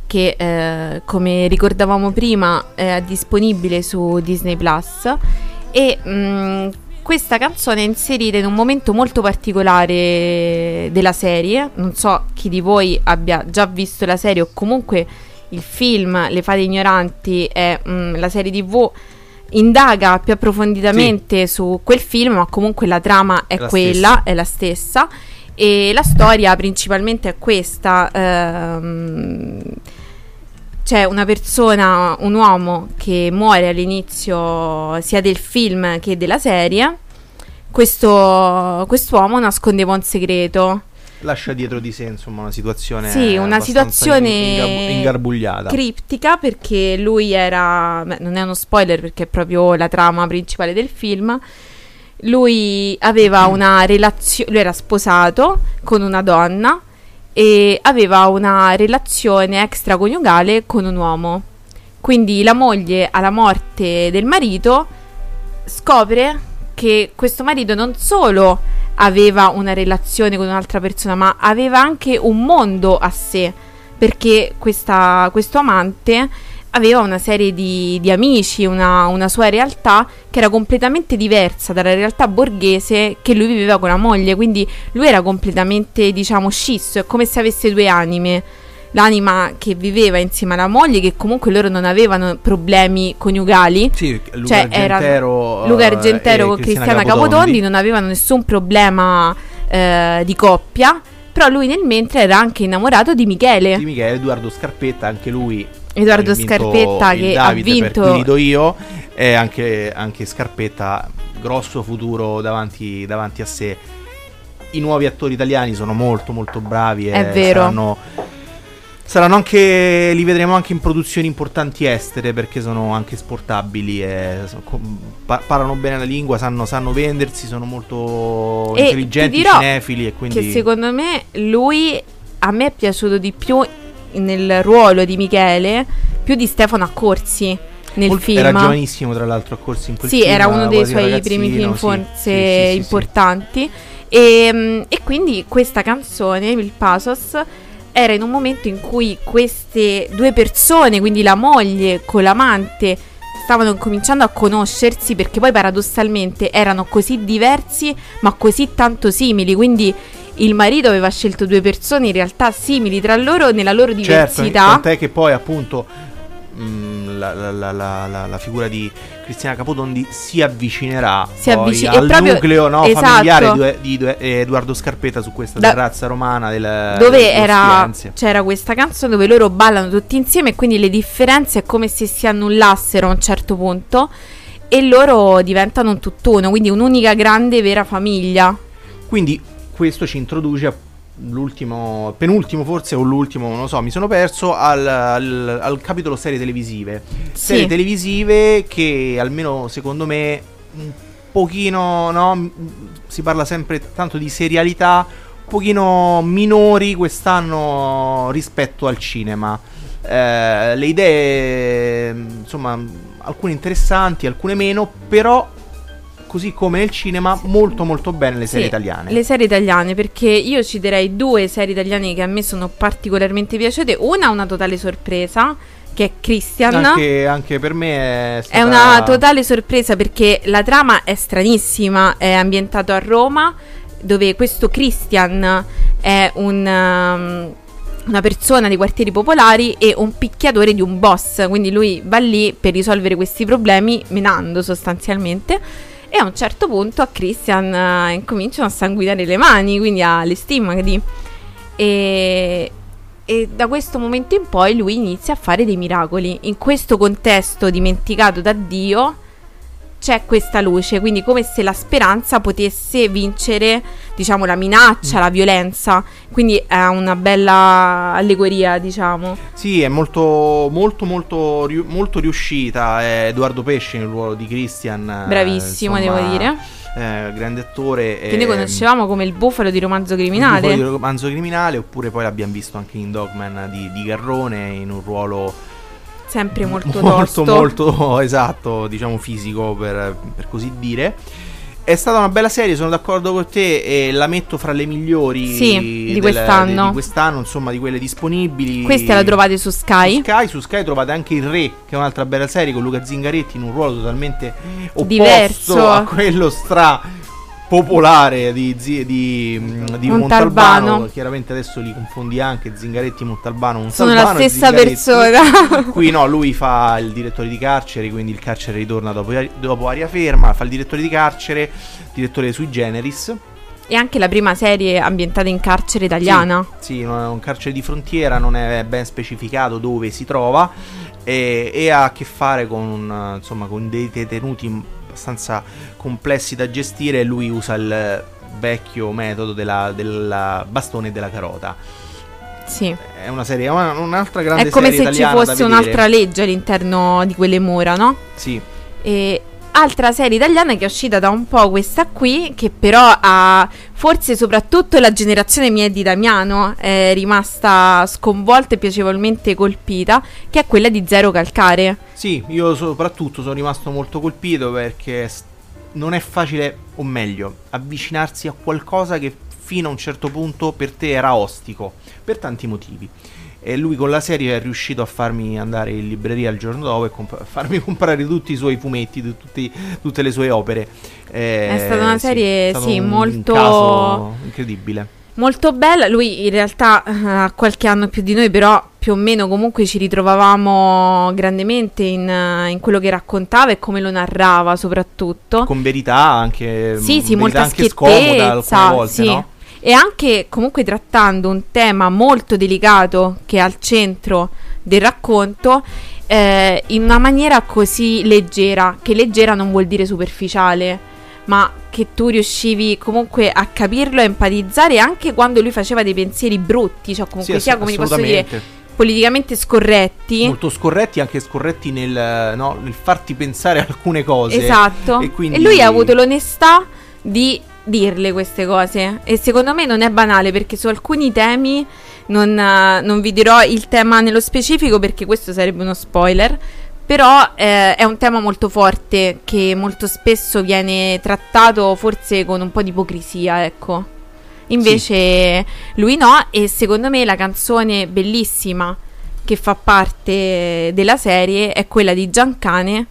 che eh, come ricordavamo prima è disponibile su Disney Plus e mh, questa canzone è inserita in un momento molto particolare della serie. Non so chi di voi abbia già visto la serie o comunque il film Le Fate Ignoranti è mh, la serie TV indaga più approfonditamente su quel film, ma comunque la trama è, È la quella, stessa. è la stessa. E la storia principalmente è questa. ehm, c'è una persona, un uomo che muore all'inizio sia del film che della serie. Questo quest'uomo nascondeva un segreto. Lascia dietro di sé, insomma, una situazione. Sì, una situazione ingarbu- ingarbugliata. criptica perché lui era, beh, non è uno spoiler perché è proprio la trama principale del film. Lui aveva una relazione, lui era sposato con una donna e aveva una relazione extraconiugale con un uomo. Quindi la moglie alla morte del marito scopre che questo marito non solo aveva una relazione con un'altra persona, ma aveva anche un mondo a sé, perché questa- questo amante aveva una serie di, di amici, una, una sua realtà che era completamente diversa dalla realtà borghese che lui viveva con la moglie, quindi lui era completamente, diciamo, scisso, è come se avesse due anime. L'anima che viveva insieme alla moglie, che comunque loro non avevano problemi coniugali, Sì, Luca cioè era Argentero, Luca eh, Argentero e con Cristiana Capotondi non avevano nessun problema eh, di coppia, però lui nel mentre era anche innamorato di Michele. Di Michele Edoardo Scarpetta, anche lui. Edoardo Scarpetta che Davide ha vinto Per cui rido io, e anche, anche Scarpetta, grosso futuro davanti, davanti a sé. I nuovi attori italiani sono molto molto bravi. È e vero. Saranno, saranno anche. Li vedremo anche in produzioni importanti estere perché sono anche esportabili. E parlano bene la lingua, sanno, sanno vendersi, sono molto E intelligenti, cinefili. E quindi che secondo me lui a me è piaciuto di più nel ruolo di Michele più di Stefano Accorsi. nel Molto- film. Era giovanissimo, tra l'altro, a corsi in quel Sì, film, era uno dei suoi primi film sì, forse sì, sì, sì, importanti. E, mm, e quindi questa canzone, il Pasos, era in un momento in cui queste due persone, quindi la moglie con l'amante, stavano cominciando a conoscersi perché poi paradossalmente erano così diversi ma così tanto simili. Quindi il marito aveva scelto due persone in realtà simili tra loro nella loro Certo, diversità. tant'è che poi appunto mh, la, la- la- la- la- figura di Cristina Capotondi si avvicinerà Si avvici- al proprio- nucleo no, esatto. familiare di, di eh, Edoardo Scarpetta su questa Da- terrazza romana del, dove era, c'era questa canzone dove loro ballano tutti insieme e quindi le differenze è come se si annullassero a un certo punto e loro diventano un tutt'uno, quindi un'unica grande vera famiglia. Quindi questo ci introduce a l'ultimo, penultimo forse o l'ultimo, non lo so, mi sono perso al, al- al capitolo serie televisive. Serie Sì. televisive che almeno secondo me un pochino, no, si parla sempre tanto di serialità, un pochino minori quest'anno rispetto al cinema. Eh, le idee, insomma, alcune interessanti, alcune meno, però così come nel cinema molto molto bene le serie Sì, italiane. Le serie italiane, perché io citerei due serie italiane che a me sono particolarmente piaciute. Una, una totale sorpresa, che è Christian. Anche, anche per me è stata... È una totale sorpresa perché la trama è stranissima, è ambientato a Roma, dove questo Christian è un, um, una persona dei quartieri popolari e un picchiatore di un boss, quindi lui va lì per risolvere questi problemi menando sostanzialmente. E a un certo punto a Christian eh, incominciano a sanguinare le mani, quindi ha le stimati. E, e da questo momento in poi lui inizia a fare dei miracoli. In questo contesto dimenticato da Dio c'è questa luce, quindi come se la speranza potesse vincere, diciamo, la minaccia, la violenza. Quindi è una bella allegoria, diciamo. Sì, è molto molto molto, molto riuscita. È Edoardo Pesce nel ruolo di Christian. eh, Bravissimo, insomma, devo dire. eh, grande attore. Che noi conoscevamo come il bufalo di romanzo criminale. di romanzo criminale, oppure poi l'abbiamo visto anche in Dogman di, di Garrone in un ruolo Sempre molto, molto, tosto. molto esatto, diciamo fisico per, per così dire. È stata una bella serie, sono d'accordo con te e la metto fra le migliori Sì, di quest'anno. di quest'anno, insomma, di quelle disponibili. Questa la trovate su Sky. Su Sky, su Sky trovate anche Il Re, che è un'altra bella serie con Luca Zingaretti in un ruolo totalmente opposto Diverso. a quello stra popolare di, Zi- di, mm, di Montalbano. Montalbano. Chiaramente adesso li confondi anche Zingaretti, Montalbano, Sono Montalbano la e stessa persona. Qui no, lui fa il direttore di carcere, quindi il carcere ritorna dopo, dopo aria ferma, fa il direttore di carcere, direttore sui generis. e anche la prima serie ambientata in carcere italiana. Sì, è un carcere di frontiera, non è ben specificato dove si trova e, e ha a che fare con, insomma, con dei detenuti abbastanza complessi da gestire e lui usa il vecchio metodo della, del bastone e della carota. Sì. È una serie, una- un'altra grande È come serie se ci fosse un'altra legge all'interno di quelle mura, no? Sì, E altra serie italiana che è uscita da un po' questa qui, che però ha forse soprattutto la generazione mia di Damiano è rimasta sconvolta e piacevolmente colpita, che è quella di Zero Calcare. Sì, io soprattutto sono rimasto molto colpito perché non è facile, o meglio, avvicinarsi a qualcosa che fino a un certo punto per te era ostico, per tanti motivi. E lui con la serie è riuscito a farmi andare in libreria il giorno dopo e comp- farmi comprare tutti i suoi fumetti, tu- tutti- tutte le sue opere. Eh, È stata una serie, stato sì, un- molto- incredibile. Molto bella, lui in realtà eh, ha qualche anno più di noi, però più o meno comunque ci ritrovavamo grandemente in, eh, in quello che raccontava e come lo narrava soprattutto. Con verità anche. Sì, sì, molta anche scomoda alcune volte, sì. no? E anche comunque trattando un tema molto delicato che è al centro del racconto eh, in una maniera così leggera, che leggera non vuol dire superficiale, ma che tu riuscivi comunque a capirlo, a empatizzare anche quando lui faceva dei pensieri brutti, cioè comunque Sì, sia come ti posso dire politicamente scorretti. molto scorretti, anche scorretti nel, no, nel farti pensare alcune cose. Esatto. E, quindi... E lui ha avuto l'onestà di dirle queste cose. E secondo me non è banale perché su alcuni temi non, eh, non vi dirò il tema nello specifico perché questo sarebbe uno spoiler. Però eh, è un tema molto forte che molto spesso viene trattato forse con un po' di ipocrisia, ecco. Invece lui no e secondo me la canzone bellissima che fa parte della serie è quella di Giancane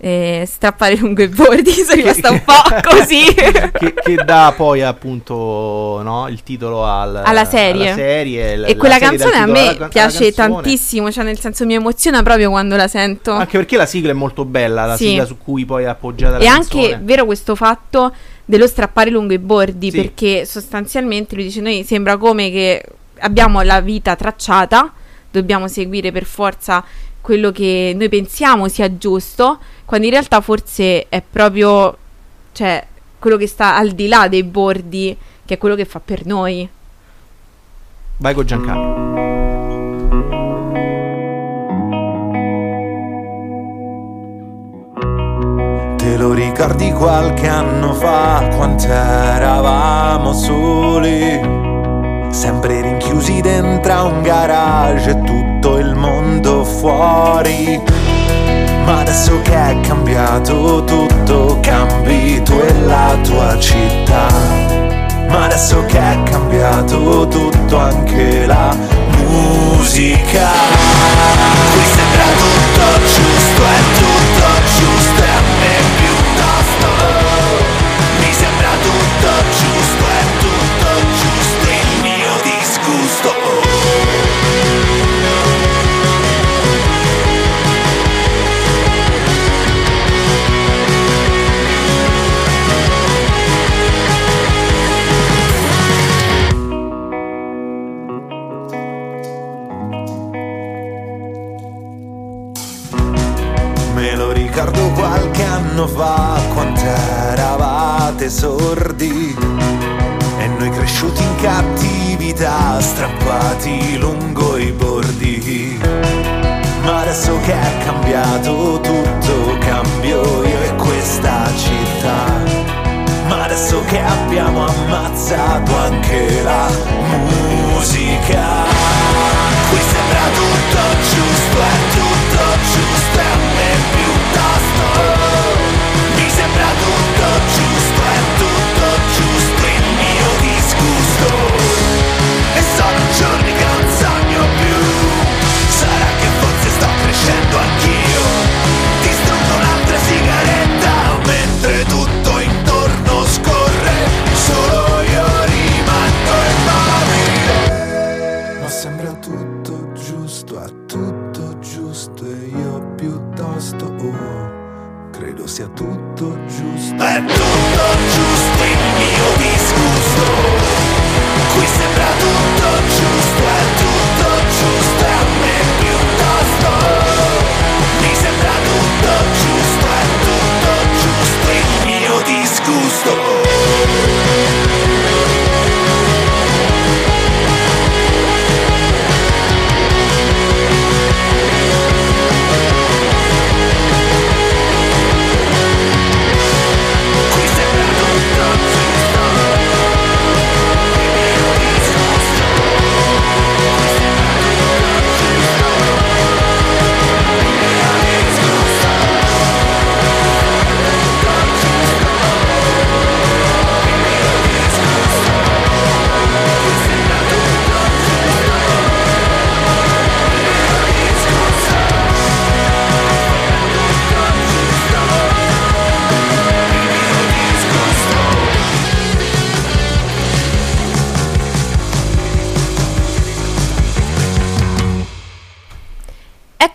eh, strappare lungo i bordi sono rimasta un po' così che, che dà poi appunto no, il titolo al- Alla serie. alla serie, l- e la quella canzone a me alla- alla piace canzone. tantissimo cioè nel senso mi emoziona proprio quando la sento Anche perché la sigla è molto bella, la Sì. sigla su cui poi è appoggiata la E canzone. anche vero questo fatto dello strappare lungo i bordi, Sì. perché sostanzialmente lui dice: Noi sembra come che abbiamo la vita tracciata, dobbiamo seguire per forza quello che noi pensiamo sia giusto, quando in realtà forse è proprio cioè, quello che sta al di là dei bordi, che è quello che fa per noi. Vai con Giancarlo. Te lo ricordi qualche anno fa, quant'eravamo soli? Sempre rinchiusi dentro un garage e tutto il mondo fuori. Ma adesso che è cambiato tutto, cambi tu e la tua città. Ma adesso che è cambiato tutto, anche la musica. Qui sembra tutto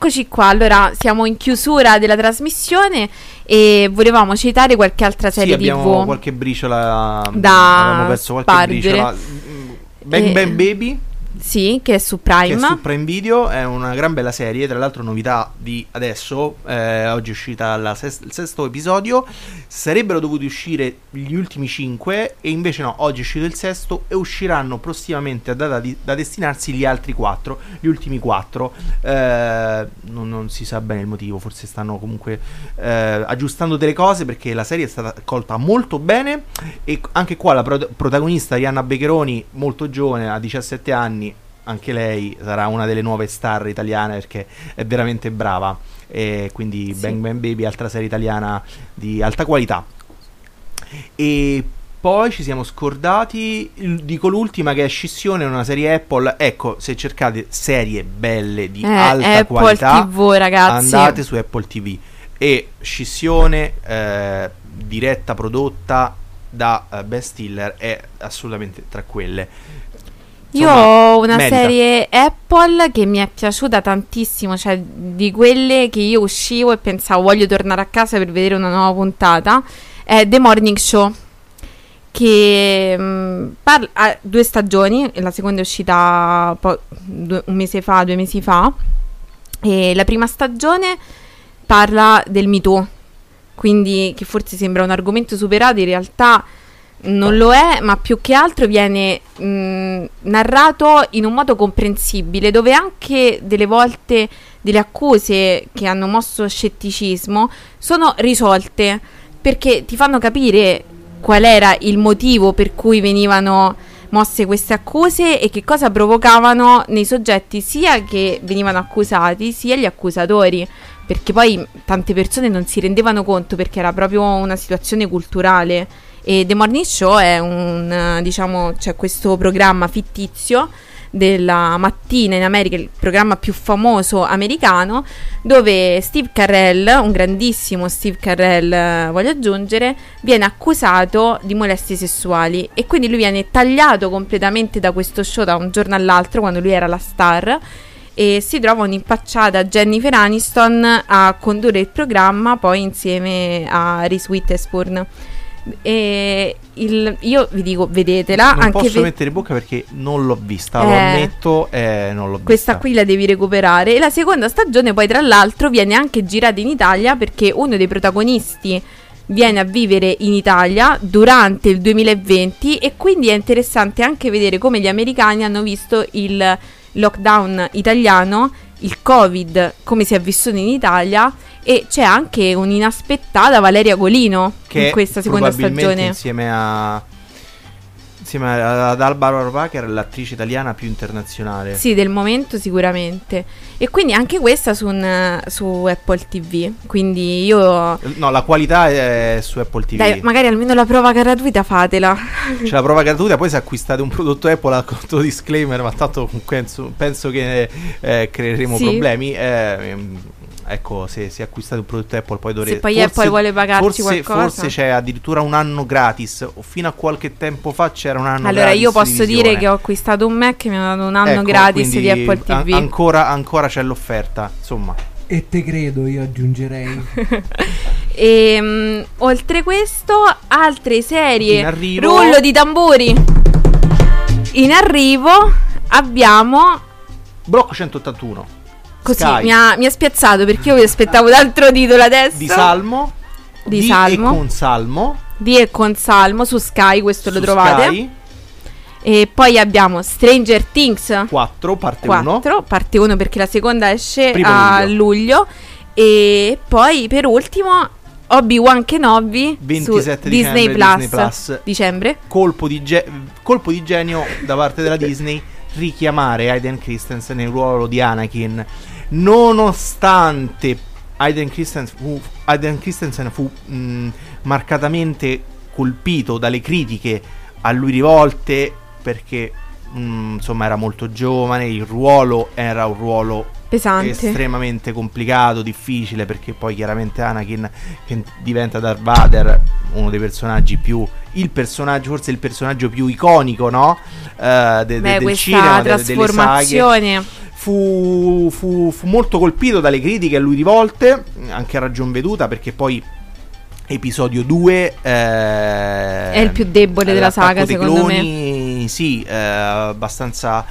Eccoci qua, allora siamo in chiusura della trasmissione e volevamo citare qualche altra Sì, serie abbiamo TV. qualche briciola. Da abbiamo perso qualche spargere. briciola. Mm, Bang Eh, Bang Baby. Sì, che è su Che Prime. è su Prime Video, è una gran bella serie, tra l'altro novità di adesso, eh, oggi è uscita la ses- il sesto episodio, sarebbero dovuti uscire gli ultimi cinque e invece no, oggi è uscito il sesto e usciranno prossimamente a data di- da destinarsi gli altri quattro, gli ultimi quattro, Eh, non, non si sa bene il motivo, forse stanno comunque eh, aggiustando delle cose perché la serie è stata accolta molto bene e anche qua la pro- protagonista Rihanna Beccheroni, molto giovane, ha 17 anni, anche lei sarà una delle nuove star italiane perché è veramente brava. E quindi Sì. Bang Bang Baby, altra serie italiana di alta qualità. E poi ci siamo scordati, dico l'ultima che è Scissione, una serie Apple. Ecco, se cercate serie belle di Eh, alta Apple qualità, TV, ragazzi. andate su Apple TV. E Scissione, eh, diretta, prodotta da eh, Ben Stiller, è assolutamente tra quelle. Io ho una merita. serie Apple che mi è piaciuta tantissimo, cioè di quelle che io uscivo e pensavo voglio tornare a casa per vedere una nuova puntata, è The Morning Show, che mh, parla- ha due stagioni, la seconda è uscita po- due- un mese fa, due mesi fa, e la prima stagione parla del Me Too, quindi che forse sembra un argomento superato, in realtà non lo è, ma più che altro viene mh, narrato in un modo comprensibile, dove anche delle volte delle accuse che hanno mosso scetticismo sono risolte, perché ti fanno capire qual era il motivo per cui venivano mosse queste accuse e che cosa provocavano nei soggetti sia che venivano accusati sia gli accusatori. Perché poi tante persone non si rendevano conto perché era proprio una situazione culturale e The Morning Show è un eh, diciamo c'è questo programma fittizio della mattina in America, il programma più famoso americano, dove Steve Carell, un grandissimo Steve Carell, eh, voglio aggiungere, viene accusato di molestie sessuali e quindi lui viene tagliato completamente da questo show da un giorno all'altro quando lui era la star e si trova un'impacciata Jennifer Aniston a condurre il programma poi insieme a Reese Witherspoon. E il- io vi dico, vedetela. Non anche posso per- mettere in bocca perché non l'ho vista, lo Eh. ammetto, eh, non l'ho Questa vista. qui la devi recuperare. E la seconda stagione, poi, tra l'altro, viene anche girata in Italia perché uno dei protagonisti viene a vivere in Italia durante il 2020 e quindi è interessante anche vedere come gli americani hanno visto il lockdown italiano, il Covid, come si è vissuto in Italia e c'è anche un'inaspettata Valeria Golino che in questa seconda stagione. insieme a insieme a- ad Alba Rohrwacher l'attrice italiana più internazionale. Sì, del momento sicuramente. E quindi anche questa su, un- su Apple TV. Quindi io... No, la qualità è su Apple TV. Dai, magari almeno la prova gratuita fatela. C'è la prova gratuita, poi se acquistate un prodotto Apple ha conto disclaimer, ma tanto penso, penso che eh, creeremo Sì. problemi. eh, ecco, se, se acquistate un prodotto Apple poi dovrete... Se poi Apple vuole pagarci forse, qualcosa. Forse c'è addirittura un anno gratis, o fino a qualche tempo fa c'era un anno allora gratis io di posso visione. dire che ho acquistato un Mac e mi hanno dato un anno Ecco, gratis di Apple an- TV. ancora, ancora c'è l'offerta, insomma. E te credo, io aggiungerei. E mm, oltre questo, altre serie. In arrivo- Rullo di tamburi. In arrivo abbiamo Blocco 181. Così Sky, mi ha, mi ha spiazzato perché io vi aspettavo l'altro titolo adesso. di Salmo. Di e Salmo. con Salmo. Di e con Salmo su Sky, questo lo su trovate. Sky, E poi abbiamo Stranger Things 4, parte 1. 4, parte 1 perché la seconda esce Primo a luglio. luglio. E poi per ultimo Obi-Wan Kenobi 27 su Disney, Plus, Disney Plus. dicembre. colpo di, ge- colpo di genio da parte della Disney richiamare Aiden Christensen nel ruolo di Anakin nonostante Aiden Christensen fu, Christensen fu mh, marcatamente colpito dalle critiche a lui rivolte perché mh, insomma era molto giovane il ruolo era un ruolo Pesante. estremamente complicato, difficile perché poi chiaramente Anakin che diventa Darth Vader uno dei personaggi più il personaggio forse il personaggio più iconico no? Eh, de- de- Beh, del cinema de- delle saghe trasformazione. fu, fu- fu molto colpito dalle critiche a lui rivolte anche a ragion veduta perché poi episodio 2 È il più debole della saga, secondo me sì eh, abbastanza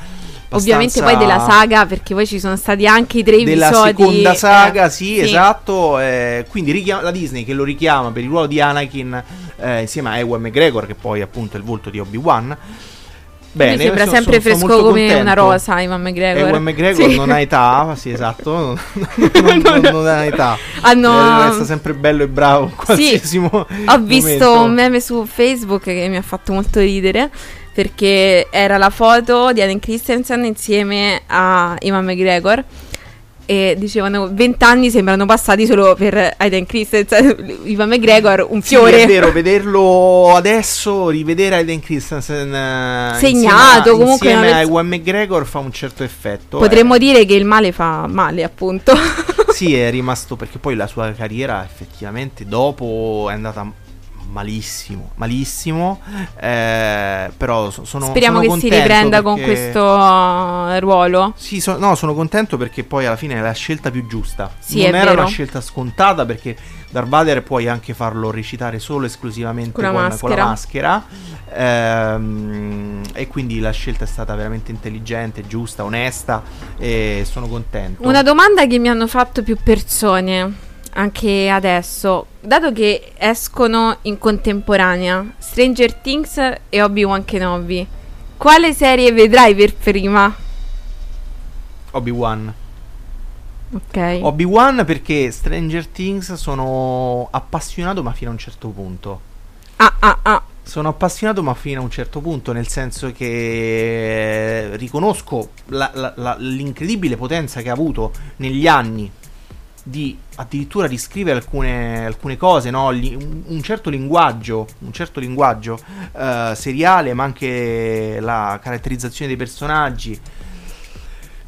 Ovviamente poi della saga perché poi ci sono stati anche i tre della episodi seconda eh, saga, sì, esatto. eh, quindi richiama- la Disney che lo richiama per il ruolo di Anakin eh, insieme a Ewan McGregor, che poi appunto è il volto di Obi-Wan. Bene, Lui sembra sono- sempre sono- fresco come una contento. rosa Ivan McGregor. Ewan McGregor Sì. non ha età, sì, esatto. Non, non- non- non ha età. Hanno- Eh, resta sempre bello e bravo in qualsiasi mo- Ho visto momento. un meme su Facebook che mi ha fatto molto ridere perché era la foto di Aiden Christensen insieme a Ivan McGregor e dicevano 20 anni sembrano passati solo per Aiden Christensen, Ivan McGregor un Sì, fiore. è vero, vederlo adesso, rivedere Aiden Christensen eh, Segnato, insieme, comunque insieme a Ewan McGregor fa un certo effetto. Potremmo eh. dire che il male fa male, appunto. Sì, è rimasto perché poi la sua carriera effettivamente dopo è andata malissimo, malissimo, eh, però so- sono Speriamo sono che si riprenda con perché- questo uh, ruolo. Sì, so- no, sono contento perché poi alla fine è la scelta più giusta. Sì, non era vero. una scelta scontata perché Darth Vader puoi anche farlo recitare solo esclusivamente Con la con, con la maschera. maschera. Ehm, e quindi la scelta è stata veramente intelligente, giusta, onesta e sono contento. Una domanda che mi hanno fatto più persone anche adesso, dato che escono in contemporanea Stranger Things e Obi-Wan Kenobi, quale serie vedrai per prima? Obi-Wan. Ok. Obi-Wan perché Stranger Things sono appassionato ma fino a un certo punto. Ah, ah, ah. Sono appassionato ma fino a un certo punto, nel senso che riconosco la- la- la- l'incredibile potenza che ha avuto negli anni di addirittura riscrivere alcune, alcune cose, no? Un certo linguaggio, un certo linguaggio eh, seriale, ma anche la caratterizzazione dei personaggi.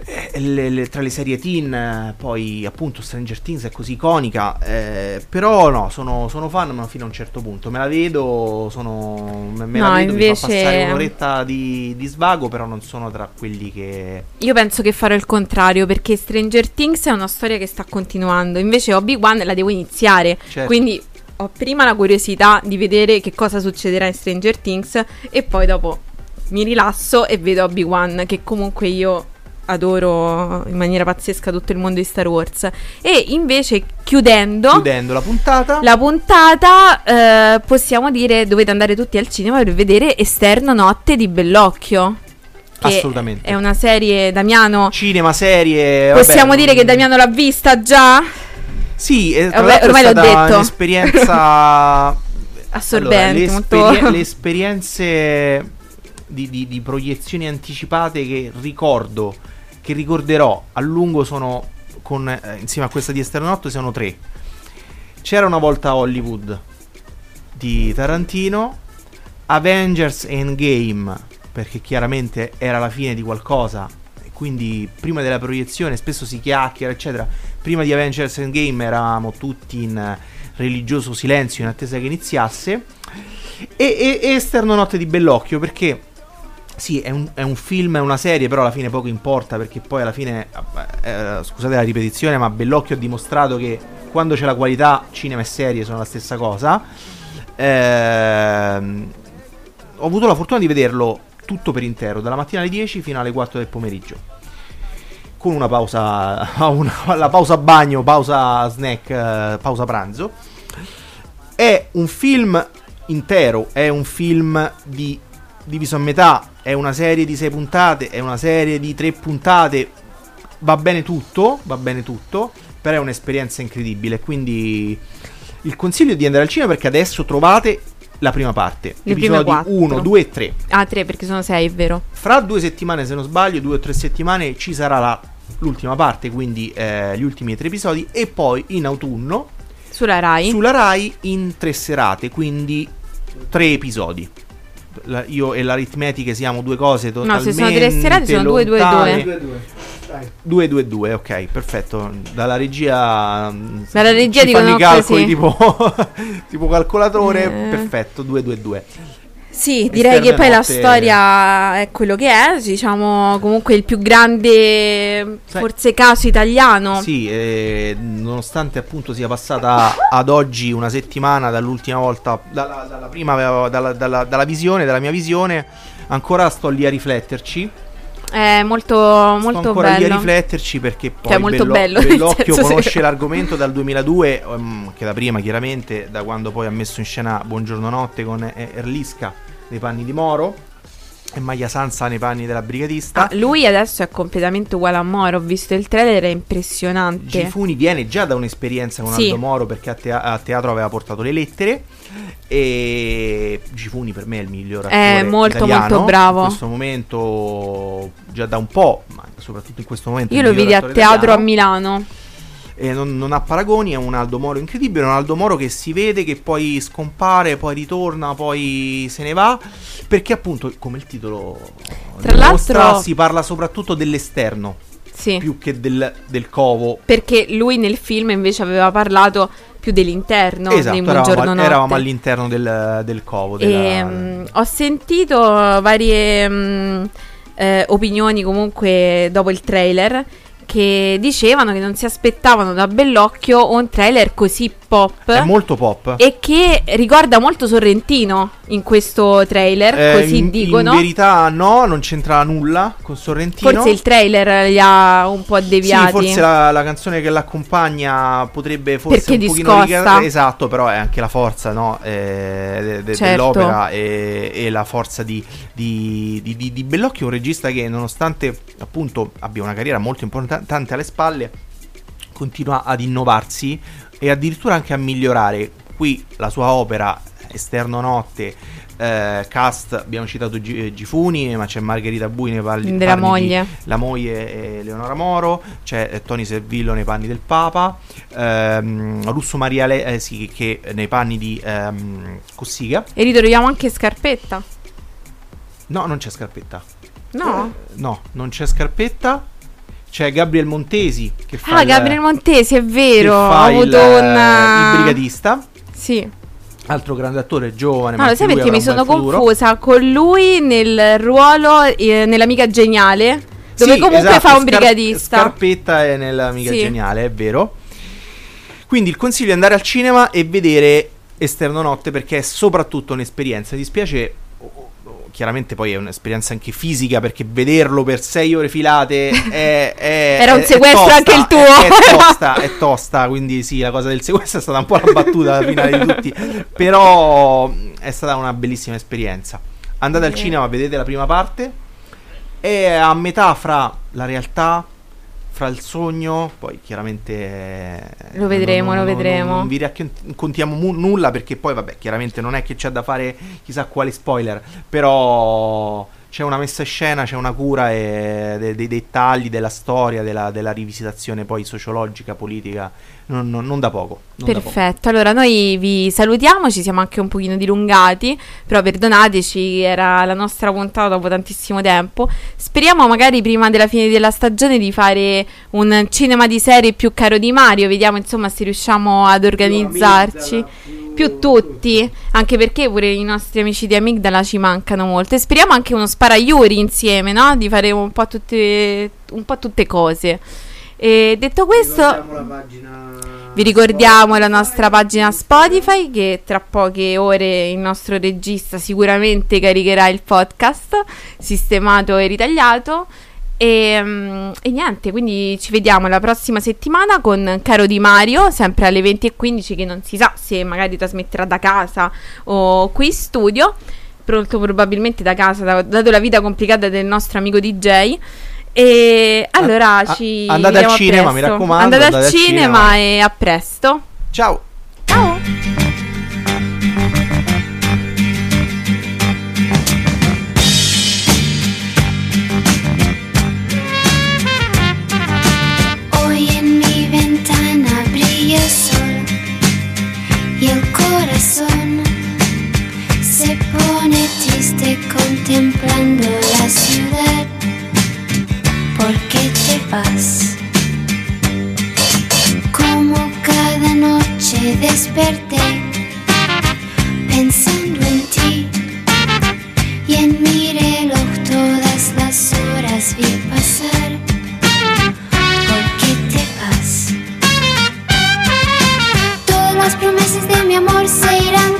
Eh, le- le- tra le serie teen, poi appunto Stranger Things è così iconica, eh, però no, sono, sono fan ma fino a un certo punto, me la vedo, sono, me, me la No, vedo, mi fa invece- passare un'oretta di, di svago, però non sono tra quelli che... Io penso che farò il contrario perché Stranger Things è una storia che sta continuando, invece Obi-Wan la devo iniziare, Certo. quindi ho prima la curiosità di vedere che cosa succederà in Stranger Things e poi dopo mi rilasso e vedo Obi-Wan che comunque io adoro in maniera pazzesca tutto il mondo di Star Wars e invece chiudendo Chiudendo la puntata... la puntata eh, possiamo dire dovete andare tutti al cinema per vedere Esterno Notte di Bellocchio che Assolutamente. è una serie Damiano Cinema, serie... Possiamo vabbè, dire che mm, Damiano l'ha vista già? Sì, eh, Vabbè, ormai l'ho detto. un'esperienza... Assorbente, Allora, le, molto- le esperienze di, di- di proiezioni anticipate che ricordo, che ricorderò a lungo sono con, eh, insieme a questa di Esternotto sono tre. C'era una volta Hollywood di Tarantino, Avengers Endgame, perché chiaramente era la fine di qualcosa, quindi prima della proiezione spesso si chiacchiera, eccetera. Prima di Avengers Endgame eravamo tutti in religioso silenzio in attesa che iniziasse. E, e, e Esterno Notte di Bellocchio, perché sì, è un, è un film, è una serie, però alla fine poco importa, perché poi alla fine, eh, scusate la ripetizione, ma Bellocchio ha dimostrato che quando c'è la qualità, cinema e serie sono la stessa cosa. Ehm, ho avuto la fortuna di vederlo tutto per intero, dalla mattina alle 10 fino alle 4 del pomeriggio. Con una pausa, una, la pausa bagno, pausa snack, eh, pausa pranzo. È un film intero, è un film di, diviso a metà, è una serie di 6 puntate, è una serie di 3 puntate. Va bene tutto, va bene tutto, però è un'esperienza incredibile. Quindi il consiglio è di andare al cinema perché adesso trovate la prima parte. Le episodi quattro. 1, 2 e 3. Ah, tre perché sono sei, è vero. Fra due settimane, se non sbaglio, due o tre settimane ci sarà la- l'ultima parte, quindi eh, gli ultimi tre episodi. E poi in autunno Sulla Rai. sulla Rai in tre serate, quindi tre episodi. La- io e l'aritmetica siamo due cose No, totalmente se sono tre serate sono due, due, lontane. due. 2-2. Dai. 2 2 2, ok, perfetto. Dalla regia mm, Dalla regia dicono i calcoli così. tipo tipo calcolatore, Eh. perfetto, 2 2 2. Sì, direi che poi la Notte- storia è quello che è. Diciamo comunque il più grande, Sai- forse caso italiano. Sì, eh, nonostante appunto sia passata ad oggi una settimana dall'ultima volta, dalla, dalla prima, dalla, dalla- dalla visione, dalla mia visione, ancora sto lì a rifletterci. È molto, sto molto ancora lì a bello. rifletterci perché poi Cioè, molto bello, Bellocchio conosce sì. l'argomento dal 2002, ehm, che da prima chiaramente, da quando poi ha messo in scena Buongiorno Notte con Erlisca nei panni di Moro e Maglia Sansa nei panni della brigadista. Ah, lui adesso è completamente uguale a Moro. Ho visto il trailer, è impressionante. Gifuni viene già da un'esperienza con Sì. Aldo Moro perché a, tea- a teatro aveva portato le lettere. E Gifuni per me è il miglior È attore molto, italiano. molto bravo. In questo momento, già da un po', ma soprattutto in questo momento. Io lo vidi a teatro a italiano. Milano. E non, non ha paragoni, è un Aldo Moro incredibile, un Aldo Moro che si vede che poi scompare, poi ritorna, poi se ne va, perché appunto, come il titolo Tra dimostra, l'altro- si parla soprattutto dell'esterno, Sì. più che del, del covo. Perché lui nel film invece aveva parlato più dell'interno esatto, eravamo, eravamo all'interno del, del covo. della- E, mm, ho sentito varie mm, eh, opinioni comunque dopo il trailer che dicevano che non si aspettavano da Bellocchio un trailer così pop è molto pop. e che ricorda molto Sorrentino in questo trailer, Eh, così in, dicono. in verità no, non c'entra nulla con Sorrentino. Forse il trailer li ha un po' deviati. Sì, forse la, la canzone che l'accompagna potrebbe forse Perché un pochino discosta. richiamare- Esatto, però è anche la forza no, eh, de- de- Certo. dell'opera e, e la forza di, di, di, di- di Bellocchio, un regista che nonostante appunto abbia una carriera molto importante alle spalle, continua ad innovarsi e addirittura anche a migliorare. Qui la sua opera Esterno Notte, eh, cast, abbiamo citato Gi- Gifuni, ma c'è Margherita Bui nei parli, Della panni di- moglie. la moglie è Leonora Moro, c'è eh, Tony Servillo nei panni del Papa, ehm, Russo Maria Le- eh, sì, che nei panni di ehm, Cossiga. E ritroviamo anche Scarpetta. No, non c'è Scarpetta. No? Eh, no, non c'è Scarpetta. C'è Gabriel Montesi che fa Ah, il- Gabriele Montesi, è vero. Ha il, avuto eh, il brigadista. Sì. Altro grande attore giovane. No, ma lo sai perché mi sono confusa con lui nel ruolo eh, nell'amica geniale, dove Sì, comunque esatto, fa un Scar- brigadista. Scarpetta è nell'amica Sì. geniale, è vero. Quindi il consiglio è andare al cinema e vedere Esterno Notte perché è soprattutto un'esperienza. Mi dispiace. Chiaramente poi è un'esperienza anche fisica perché vederlo per sei ore filate è, è- Era un sequestro tosta, anche il tuo. È, è tosta, è tosta, quindi sì, la cosa del sequestro è stata un po' la battuta alla finale di tutti, però è stata una bellissima esperienza. Andate al cinema, vedete la prima parte, è a metà fra la realtà, fra il sogno, poi chiaramente... eh, Lo vedremo, non- lo non- vedremo. Non, vi raccontiamo mu- nulla perché poi, vabbè, chiaramente non è che c'è da fare chissà quali spoiler, però c'è una messa in scena, c'è una cura e de- dei dettagli della storia, della, della rivisitazione poi sociologica, politica, non, non- non da poco. non da poco. Perfetto, allora noi vi salutiamo, ci siamo anche un pochino dilungati, però perdonateci, era la nostra puntata dopo tantissimo tempo. Speriamo magari prima della fine della stagione di fare un cinema di serie più caro di Mario, vediamo insomma se riusciamo ad organizzarci. Più tutti, anche perché pure i nostri amici di Amigdala ci mancano molto. E speriamo anche uno sparaiuri insieme, no? Di fare un po' tutte, un po' tutte cose. E detto questo, vi ricordiamo la nostra pagina Spotify che tra poche ore il nostro regista sicuramente caricherà il podcast sistemato e ritagliato. E, mm, e niente, quindi ci vediamo la prossima settimana con Caro Di Mario, sempre alle 20.15 che non si sa se magari trasmetterà da casa o qui in studio, molto probabilmente da casa, da- dato la vita complicata del nostro amico DJ. E allora a- ci andate al a cinema, mi presto. raccomando, Andate, andate al al cinema, cinema. e a presto. Ciao! Ciao! Contemplando la ciudad. ¿Por qué te vas? Como cada noche desperté pensando en ti y en mi reloj todas las horas vi pasar. ¿Por qué te vas? Todas las promesas de mi amor se irán